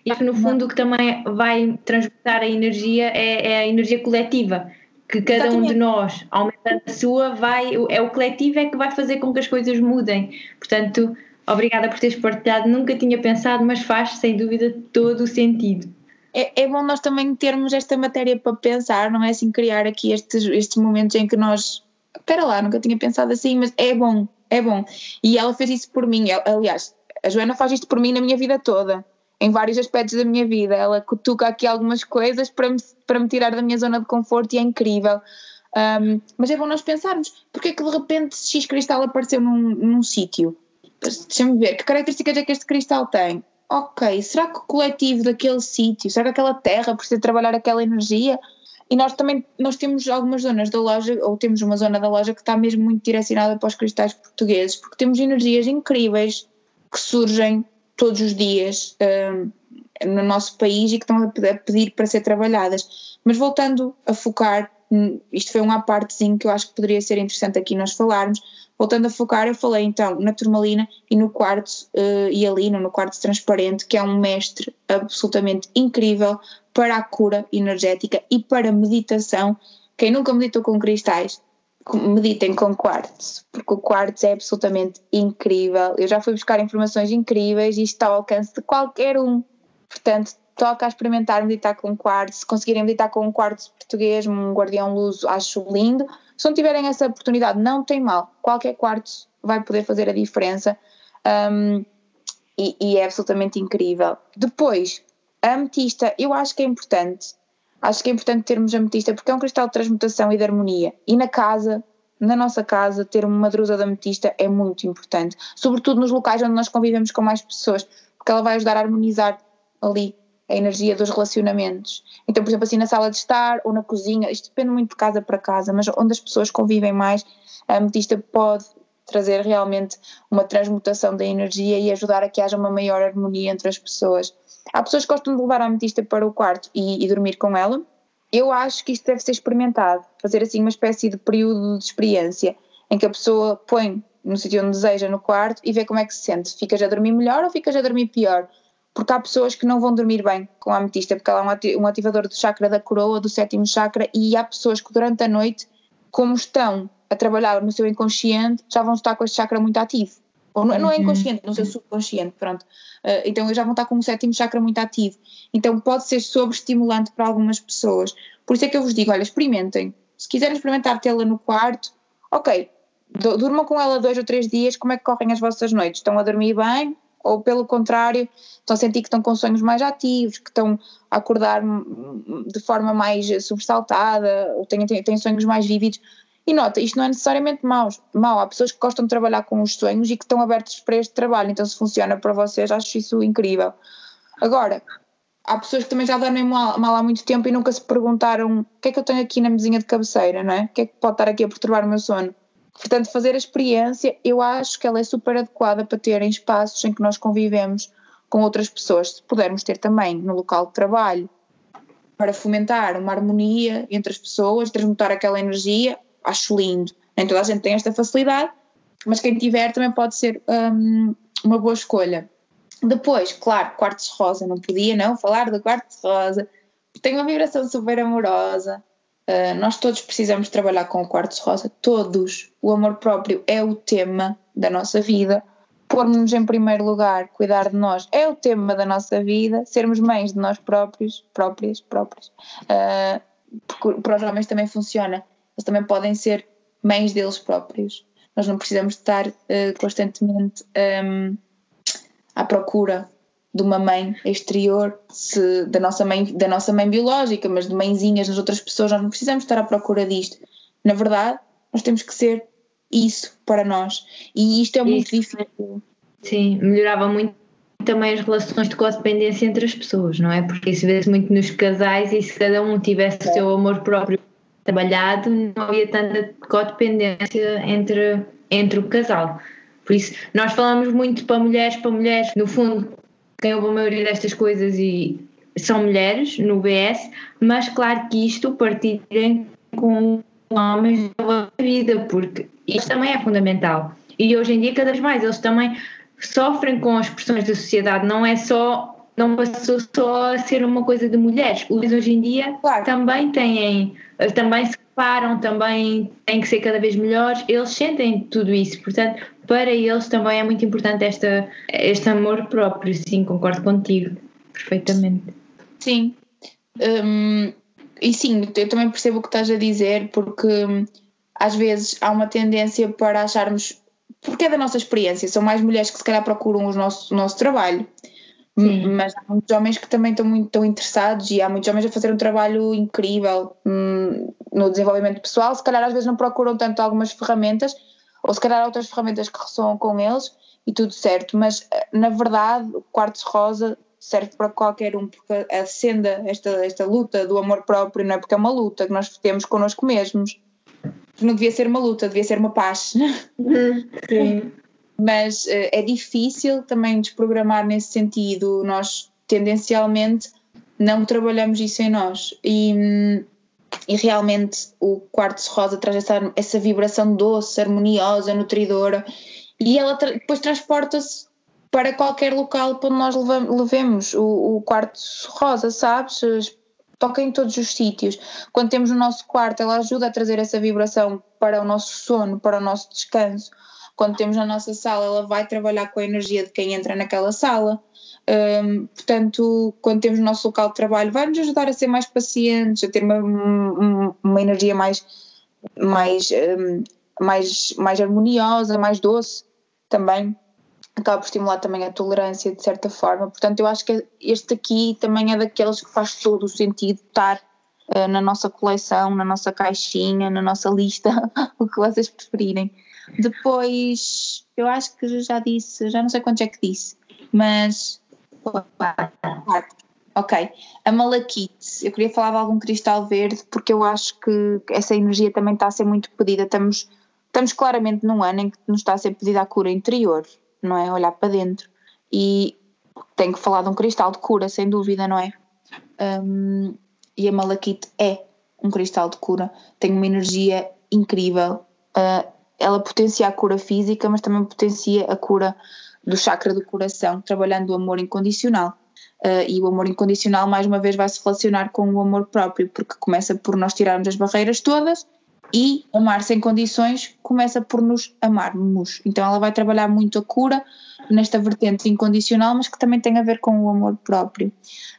E que no fundo o que também vai transmutar a energia é, é a energia coletiva. Que cada Exatamente. um de nós, aumentando a sua, vai, é o coletivo é que vai fazer com que as coisas mudem. Portanto, obrigada por teres partilhado. Nunca tinha pensado, mas faz sem dúvida todo o sentido. É, é, bom nós também termos esta matéria para pensar, não é assim criar aqui estes, estes momentos em que nós. Espera lá, nunca tinha pensado assim, mas é bom, é bom. E ela fez isso por mim, aliás, a Joana faz isto por mim na minha vida toda, em vários aspectos da minha vida. Ela cutuca aqui algumas coisas para me, para me tirar da minha zona de conforto e é incrível. Um, mas é bom nós pensarmos, porque é que de repente X cristal apareceu num, num sítio? Deixa-me ver, que características é que este cristal tem? Ok, será que o coletivo daquele sítio, será que aquela terra precisa trabalhar aquela energia? E nós também, nós temos algumas zonas da loja, ou temos uma zona da loja que está mesmo muito direcionada para os cristais portugueses, porque temos energias incríveis que surgem todos os dias um, no nosso país e que estão a pedir para ser trabalhadas. Mas voltando a focar, hum, isto foi uma partezinha que eu acho que poderia ser interessante aqui nós falarmos. Voltando a focar, eu falei então na turmalina e no quartzo uh, e ali no quartzo transparente, que é um mestre absolutamente incrível para a cura energética e para a meditação. Quem nunca meditou com cristais, meditem com quartzo, porque o quartzo é absolutamente incrível. Eu já fui buscar informações incríveis e está ao alcance de qualquer um. Portanto, toca a experimentar meditar com quartzo. Se conseguirem meditar com um quartzo português, um guardião luso, acho lindo. Se não tiverem essa oportunidade, não tem mal. Qualquer quartzo vai poder fazer a diferença um, e, e é absolutamente incrível. Depois, a ametista, eu acho que é importante. Acho que é importante termos ametista porque é um cristal de transmutação e de harmonia. E na casa, na nossa casa, ter uma drusa de ametista é muito importante. Sobretudo nos locais onde nós convivemos com mais pessoas, porque ela vai ajudar a harmonizar ali a energia dos relacionamentos. Então, por exemplo, assim na sala de estar ou na cozinha, isto depende muito de casa para casa, mas onde as pessoas convivem mais, a ametista pode trazer realmente uma transmutação da energia e ajudar a que haja uma maior harmonia entre as pessoas. Há pessoas que gostam de levar a ametista para o quarto e, e dormir com ela. Eu acho que isto deve ser experimentado, fazer assim uma espécie de período de experiência em que a pessoa põe no sítio onde deseja no quarto e vê como é que se sente. Ficas a dormir melhor ou ficas a dormir pior? Porque há pessoas que não vão dormir bem com a ametista, porque ela é um ativador do chakra da coroa, do sétimo chakra, e há pessoas que durante a noite, como estão a trabalhar no seu inconsciente, já vão estar com este chakra muito ativo. Ou não, não é uhum. inconsciente, no seu subconsciente, pronto. Uh, então já vão estar com um sétimo chakra muito ativo. Então pode ser sobreestimulante para algumas pessoas. Por isso é que eu vos digo, olha, experimentem. Se quiserem experimentar tê-la no quarto, ok, durmam com ela dois ou três dias, como é que correm as vossas noites? Estão a dormir bem? Ou pelo contrário, estão a sentir que estão com sonhos mais ativos, que estão a acordar de forma mais sobressaltada, ou têm, têm, têm sonhos mais vívidos? E nota, isto não é necessariamente mau, mau. Há pessoas que gostam de trabalhar com os sonhos e que estão abertos para este trabalho, então se funciona para vocês, acho isso incrível. Agora, há pessoas que também já dormem mal, mal, há muito tempo e nunca se perguntaram o que é que eu tenho aqui na mesinha de cabeceira, não é? O que é que pode estar aqui a perturbar o meu sono? Portanto, fazer a experiência, eu acho que ela é super adequada para ter em espaços em que nós convivemos com outras pessoas, se pudermos ter também no local de trabalho, para fomentar uma harmonia entre as pessoas, transmutar aquela energia, acho lindo. Nem toda a gente tem esta facilidade, mas quem tiver também pode ser um, uma boa escolha. Depois, claro, quartzo rosa, não podia não falar do quartzo rosa, tem uma vibração super amorosa. Uh, nós todos precisamos trabalhar com o quartzo rosa, todos. O amor próprio é o tema da nossa vida. Pormos-nos em primeiro lugar, cuidar de nós é o tema da nossa vida. Sermos mães de nós próprios, próprias, próprias. Uh, para os homens também funciona eles também podem ser mães deles próprios. Nós não precisamos estar uh, constantemente um, à procura de uma mãe exterior, se, da, nossa mãe, da nossa mãe biológica, mas de mãezinhas das outras pessoas, nós não precisamos estar à procura disto. Na verdade, nós temos que ser isso para nós. E isto é muito isso. difícil. Sim, melhorava muito também as relações de codependência entre as pessoas, não é? Porque isso vê-se muito nos casais e se cada um tivesse o seu amor próprio trabalhado, não havia tanta codependência entre, entre o casal. Por isso, nós falamos muito para mulheres, para mulheres, no fundo, quem ouve a maioria destas coisas e são mulheres no BS, mas claro que isto partilhem com homens da vida, porque isto também é fundamental. E hoje em dia, cada vez mais, eles também sofrem com as pressões da sociedade, não é só não passou só a ser uma coisa de mulheres. Os hoje em dia claro. também têm, também se param, também têm que ser cada vez melhores. Eles sentem tudo isso, portanto, para eles também é muito importante esta, este amor próprio. Sim, concordo contigo, perfeitamente. Sim. Hum, e sim, eu também percebo o que estás a dizer, porque hum, às vezes há uma tendência para acharmos, porque é da nossa experiência, são mais mulheres que se calhar procuram o nosso, o nosso trabalho. Sim. Mas há muitos homens que também estão muito estão interessados e há muitos homens a fazer um trabalho incrível hum, no desenvolvimento pessoal. Se calhar às vezes não procuram tanto algumas ferramentas, ou se calhar outras ferramentas que ressoam com eles e tudo certo. Mas eh, na verdade, o quartzo rosa serve para qualquer um, porque acenda esta, esta luta do amor próprio, não é? Porque é uma luta que nós temos connosco mesmos. Não devia ser uma luta, devia ser uma paz. *laughs* Sim mas uh, é difícil também desprogramar nesse sentido. Nós tendencialmente não trabalhamos isso em nós e, e realmente o quartzo rosa traz essa, essa vibração doce, harmoniosa, nutridora e ela tra depois transporta-se para qualquer local para onde nós levemos o, o quartzo rosa, sabes? Toca em todos os sítios. Quando temos o nosso quarto, ela ajuda a trazer essa vibração para o nosso sono, para o nosso descanso quando temos na nossa sala, ela vai trabalhar com a energia de quem entra naquela sala. Um, portanto, quando temos o nosso local de trabalho, vai nos ajudar a ser mais pacientes, a ter uma, uma, uma energia mais, mais um, mais, mais harmoniosa, mais doce também. Acaba por estimular também a tolerância de certa forma. Portanto, eu acho que este aqui também é daqueles que faz todo o sentido estar uh, na nossa coleção, na nossa caixinha, na nossa lista, *laughs* o que vocês preferirem. Depois, eu acho que já disse, já não sei quantos é que disse, mas. Ok, a malaquite. Eu queria falar de algum cristal verde porque eu acho que essa energia também está a ser muito pedida. Estamos, estamos claramente num ano em que nos está a ser pedida a cura interior, não é? Olhar para dentro. E tenho que falar de um cristal de cura, sem dúvida, não é? Um, e a malaquite é um cristal de cura. Tem uma energia incrível. Uh, ela potencia a cura física, mas também potencia a cura do chakra do coração, trabalhando o amor incondicional. Uh, e o amor incondicional, mais uma vez, vai se relacionar com o amor próprio, porque começa por nós tirarmos as barreiras todas e amar sem condições começa por nos amarmos. Então, ela vai trabalhar muito a cura nesta vertente incondicional, mas que também tem a ver com o amor próprio.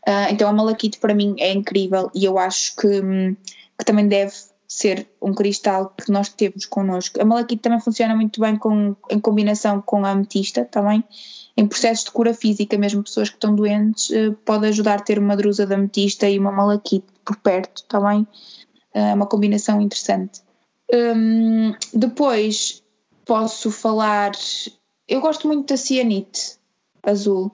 Uh, então, a Malaquite para mim é incrível e eu acho que, hum, que também deve ser um cristal que nós temos connosco. A malaquite também funciona muito bem com, em combinação com a ametista, também. Tá em processos de cura física, mesmo pessoas que estão doentes, eh, pode ajudar a ter uma drusa de ametista e uma malaquite por perto, também. Tá é uma combinação interessante. Um, depois posso falar. Eu gosto muito da cianite azul,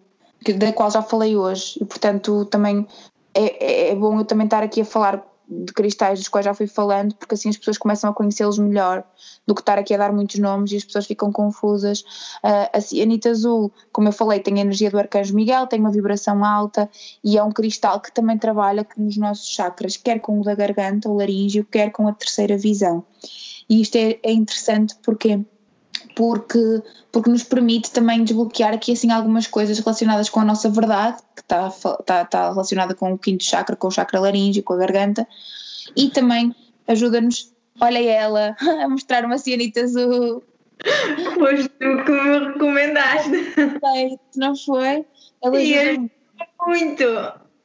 da qual já falei hoje, e portanto também é, é, é bom eu também estar aqui a falar de cristais dos quais já fui falando, porque assim as pessoas começam a conhecê-los melhor do que estar aqui a dar muitos nomes e as pessoas ficam confusas. Uh, a cianita azul, como eu falei, tem a energia do arcanjo Miguel, tem uma vibração alta e é um cristal que também trabalha nos nossos chakras, quer com o da garganta, o laríngeo, quer com a terceira visão. E isto é, é interessante porque porque, porque nos permite também desbloquear aqui assim algumas coisas relacionadas com a nossa verdade, que está, está, está relacionada com o quinto chakra, com o chakra laríngeo, com a garganta, e também ajuda-nos, olha ela, *laughs* a mostrar uma cianita azul. Foste tu que me recomendaste. Sei, não foi? Ela ajuda muito,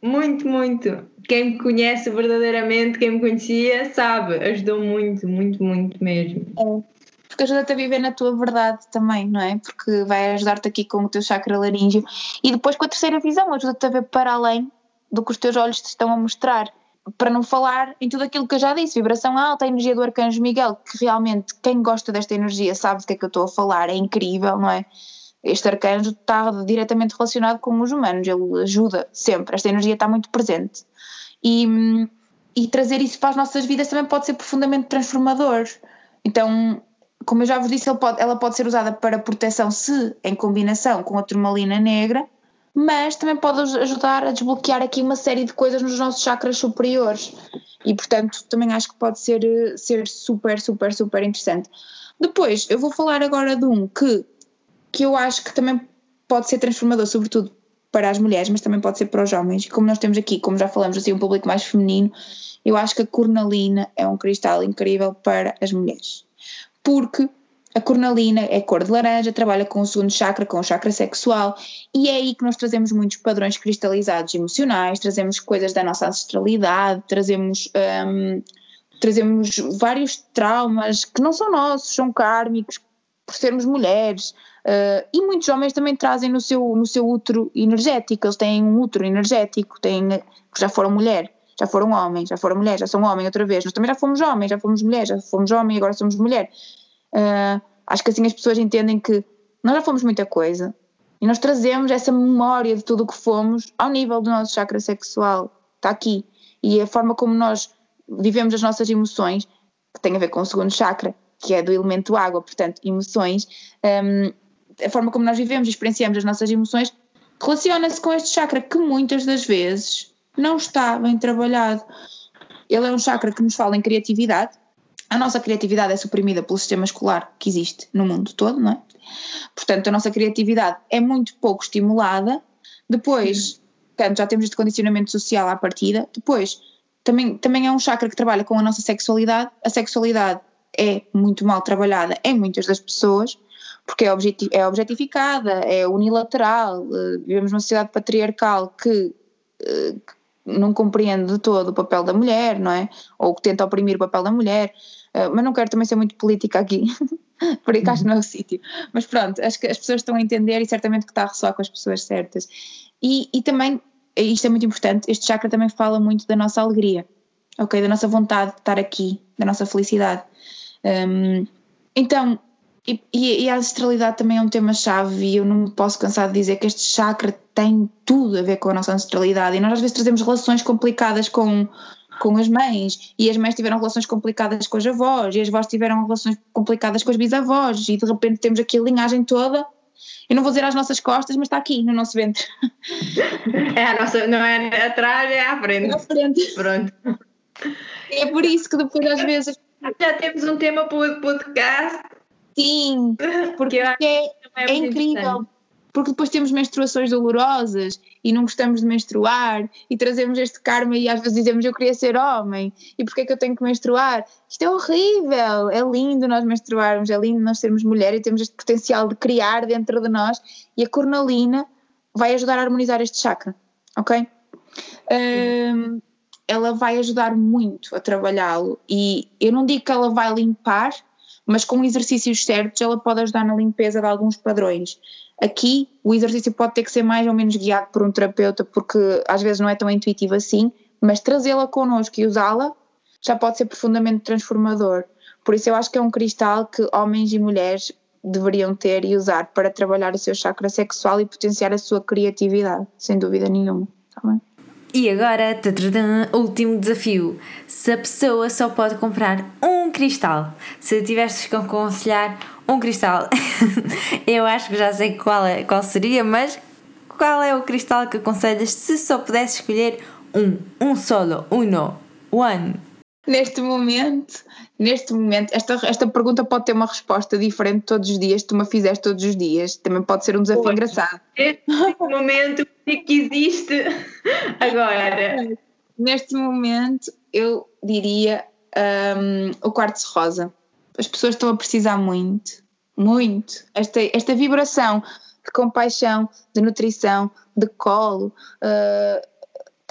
muito, muito. Quem me conhece verdadeiramente, quem me conhecia, sabe, ajudou muito, muito, muito mesmo. É porque ajuda-te a viver na tua verdade também, não é? Porque vai ajudar-te aqui com o teu chakra laríngeo e depois com a terceira visão, ajuda-te a ver para além do que os teus olhos te estão a mostrar. Para não falar em tudo aquilo que eu já disse, vibração alta, a energia do arcanjo Miguel, que realmente quem gosta desta energia sabe do que é que eu estou a falar, é incrível, não é? Este arcanjo está diretamente relacionado com os humanos, ele ajuda sempre, esta energia está muito presente. E, e trazer isso para as nossas vidas também pode ser profundamente transformador. Então, como eu já vos disse, pode, ela pode ser usada para proteção se em combinação com a turmalina negra, mas também pode ajudar a desbloquear aqui uma série de coisas nos nossos chakras superiores e portanto também acho que pode ser, ser super, super, super interessante. Depois eu vou falar agora de um que, que eu acho que também pode ser transformador, sobretudo para as mulheres, mas também pode ser para os homens. E como nós temos aqui, como já falamos, assim, um público mais feminino, eu acho que a cornalina é um cristal incrível para as mulheres porque a cornalina é cor de laranja, trabalha com o segundo chakra, com o chakra sexual, e é aí que nós trazemos muitos padrões cristalizados emocionais, trazemos coisas da nossa ancestralidade, trazemos, um, trazemos vários traumas que não são nossos, são kármicos, por sermos mulheres, uh, e muitos homens também trazem no seu, no seu útero energético, eles têm um útero energético, têm, já foram mulher já foram homens, já foram mulheres, já são homem outra vez. Nós também já fomos homens, já fomos mulheres, já fomos homem agora somos mulher. Uh, acho que assim as pessoas entendem que nós já fomos muita coisa e nós trazemos essa memória de tudo o que fomos ao nível do nosso chakra sexual. Está aqui. E a forma como nós vivemos as nossas emoções, que tem a ver com o segundo chakra, que é do elemento água, portanto, emoções, um, a forma como nós vivemos e experienciamos as nossas emoções relaciona-se com este chakra que muitas das vezes não está bem trabalhado. Ele é um chakra que nos fala em criatividade. A nossa criatividade é suprimida pelo sistema escolar que existe no mundo todo, não é? Portanto, a nossa criatividade é muito pouco estimulada. Depois, portanto, já temos este condicionamento social à partida. Depois, também, também é um chakra que trabalha com a nossa sexualidade. A sexualidade é muito mal trabalhada em muitas das pessoas, porque é, objeti é objetificada, é unilateral. Eh, vivemos numa sociedade patriarcal que, eh, não compreende de todo o papel da mulher, não é? Ou que tenta oprimir o papel da mulher. Uh, mas não quero também ser muito política aqui, *laughs* por aí acho que não é o sítio. Mas pronto, acho que as pessoas estão a entender e certamente que está a ressoar com as pessoas certas. E, e também, isto é muito importante, este chakra também fala muito da nossa alegria, ok? Da nossa vontade de estar aqui, da nossa felicidade. Um, então, e, e, a ancestralidade também é um tema-chave e eu não me posso cansar de dizer que este chakra tem tudo a ver com a nossa ancestralidade e nós às vezes trazemos relações complicadas com, com as mães e as mães tiveram relações complicadas com as avós e as avós tiveram relações complicadas com as bisavós e de repente temos aqui a linhagem toda eu não vou dizer às nossas costas, mas está aqui no nosso ventre. *laughs* É a nossa, não é atrás, é à frente. É à frente. Pronto. É por isso que depois às vezes. Já temos um tema para o podcast Sim, *laughs* porque é, é, é incrível. Porque depois temos menstruações dolorosas e não gostamos de menstruar e trazemos este karma e às vezes dizemos eu queria ser homem e porque é que eu tenho que menstruar? Isto é horrível, é lindo nós menstruarmos, é lindo nós sermos mulher e temos este potencial de criar dentro de nós e a cornalina vai ajudar a harmonizar este chakra, ok? Um, ela vai ajudar muito a trabalhá-lo e eu não digo que ela vai limpar mas com exercícios certos ela pode ajudar na limpeza de alguns padrões. Aqui o exercício pode ter que ser mais ou menos guiado por um terapeuta, porque às vezes não é tão intuitivo assim, mas trazê-la connosco e usá-la já pode ser profundamente transformador. Por isso eu acho que é um cristal que homens e mulheres deveriam ter e usar para trabalhar o seu chakra sexual e potenciar a sua criatividade, sem dúvida nenhuma. Tá bem? E agora, tadadã, último desafio. Se a pessoa só pode comprar um cristal, se tivesses que aconselhar um cristal, *laughs* eu acho que já sei qual, é, qual seria, mas qual é o cristal que aconselhas se só pudesse escolher um, um solo, uno, one? Neste momento, neste momento, esta, esta pergunta pode ter uma resposta diferente todos os dias, se tu me fizeres todos os dias. Também pode ser um desafio engraçado. Neste *laughs* momento que existe agora. Neste momento, eu diria um, o quartzo rosa. As pessoas estão a precisar muito, muito. Esta, esta vibração de compaixão, de nutrição, de colo. Uh,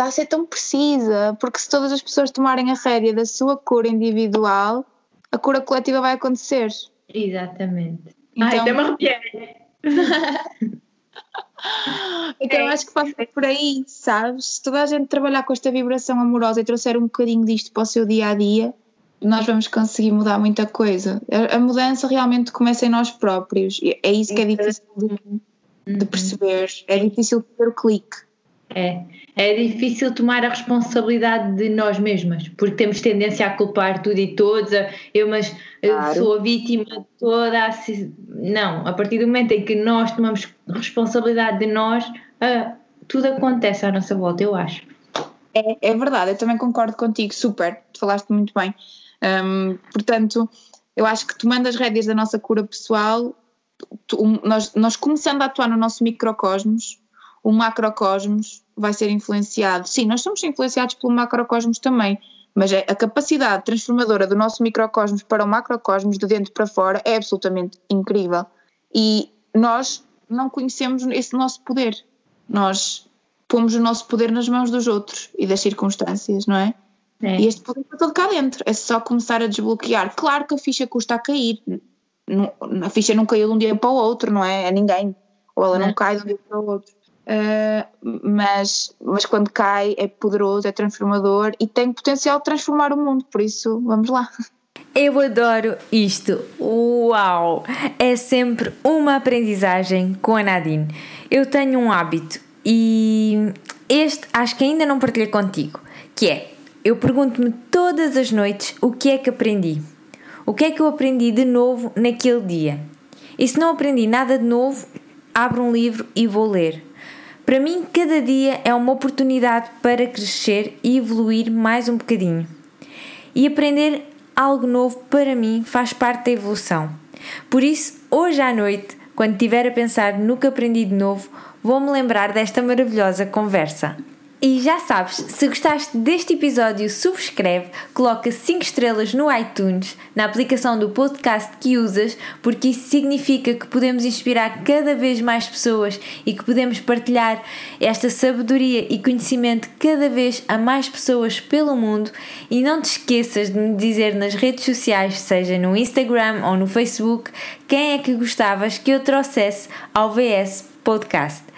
está a ser tão precisa, porque se todas as pessoas tomarem a rédea da sua cura individual, a cura coletiva vai acontecer. Exatamente. Então, Ai, até me arrepiei. *laughs* então é. acho que passa por aí, sabes? Se toda a gente trabalhar com esta vibração amorosa e trouxer um bocadinho disto para o seu dia a dia, nós vamos conseguir mudar muita coisa. A, mudança realmente começa em nós próprios. É isso que é difícil de, de perceber. É difícil ter o clique. É, é difícil tomar a responsabilidade de nós mesmas, porque temos tendência a culpar tudo e todos. Eu, mas claro. eu sou a vítima de toda a. Não, a partir do momento em que nós tomamos responsabilidade de nós, tudo acontece à nossa volta, eu acho. É, é verdade, eu também concordo contigo, super, tu falaste muito bem. Um, portanto, eu acho que tomando as rédeas da nossa cura pessoal, tu, nós, nós começando a atuar no nosso microcosmos, o macrocosmos vai ser influenciado. Sim, nós somos influenciados pelo macrocosmos também, mas é, a capacidade transformadora do nosso microcosmos para o macrocosmos, de dentro para fora, é absolutamente incrível. E nós não conhecemos esse nosso poder. Nós pomos o nosso poder nas mãos dos outros e das circunstâncias, não é? é. E este poder está todo cá dentro. É só começar a desbloquear. Claro que a ficha custa a cair. A ficha não caiu de um dia para o outro, não é? A ninguém. Ou ela não, não cai de um dia para o outro Uh, mas, mas quando cai é poderoso, é transformador e tem potencial de transformar o mundo, por isso vamos lá. Eu adoro isto. Uau! É sempre uma aprendizagem com a Nadine. Eu tenho um hábito e este acho que ainda não partilhei contigo, que é eu pergunto-me todas as noites o que é que aprendi. O que é que eu aprendi de novo naquele dia? E se não aprendi nada de novo, abro um livro e vou ler. Para mim, cada dia é uma oportunidade para crescer e evoluir mais um bocadinho. E aprender algo novo para mim faz parte da evolução. Por isso, hoje à noite, quando estiver a pensar no que aprendi de novo, vou-me lembrar desta maravilhosa conversa. E já sabes, se gostaste deste episódio, subscreve, coloca 5 estrelas no iTunes, na aplicação do podcast que usas, porque isso significa que podemos inspirar cada vez mais pessoas e que podemos partilhar esta sabedoria e conhecimento cada vez a mais pessoas pelo mundo. E não te esqueças de me dizer nas redes sociais, seja no Instagram ou no Facebook, quem é que gostavas que eu trouxesse ao VS Podcast.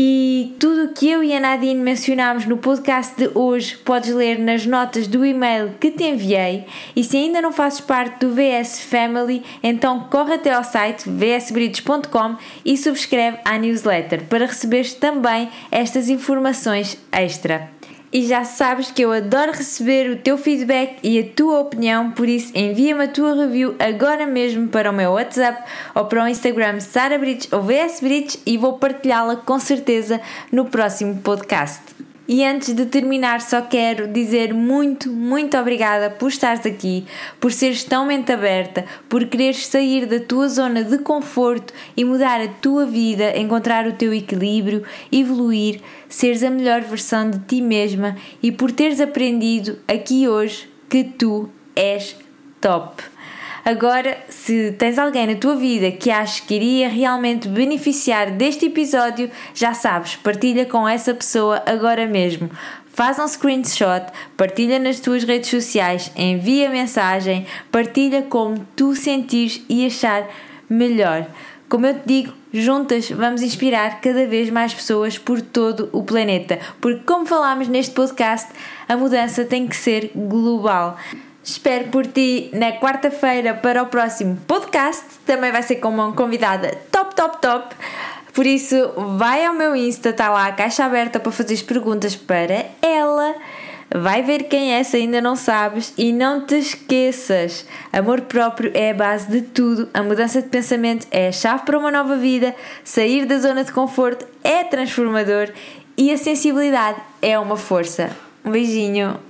E tudo o que eu e a Nadine mencionámos no podcast de hoje podes ler nas notas do e-mail que te enviei. E se ainda não fazes parte do VS Family, então corre até ao site vsbridges.com e subscreve à newsletter para receberes também estas informações extra. E já sabes que eu adoro receber o teu feedback e a tua opinião, por isso envia-me a tua review agora mesmo para o meu WhatsApp ou para o Instagram Sara Bridge ou VS Bridge e vou partilhá-la com certeza no próximo podcast. E antes de terminar, só quero dizer muito, muito obrigada por estares aqui, por seres tão mente aberta, por quereres sair da tua zona de conforto e mudar a tua vida, encontrar o teu equilíbrio, evoluir, seres a melhor versão de ti mesma e por teres aprendido aqui hoje que tu és top. Agora, se tens alguém na tua vida que achas que iria realmente beneficiar deste episódio, já sabes, partilha com essa pessoa agora mesmo. Faz um screenshot, partilha nas tuas redes sociais, envia mensagem, partilha como tu sentires e achar melhor. Como eu te digo, juntas vamos inspirar cada vez mais pessoas por todo o planeta, porque, como falámos neste podcast, a mudança tem que ser global. Espero por ti na quarta-feira para o próximo podcast. Também vai ser com uma convidada top, top, top. Por isso, vai ao meu Insta, está lá a caixa aberta para fazer as perguntas para ela. Vai ver quem é se ainda não sabes e não te esqueças: amor próprio é a base de tudo, a mudança de pensamento é a chave para uma nova vida, sair da zona de conforto é transformador e a sensibilidade é uma força. Um beijinho.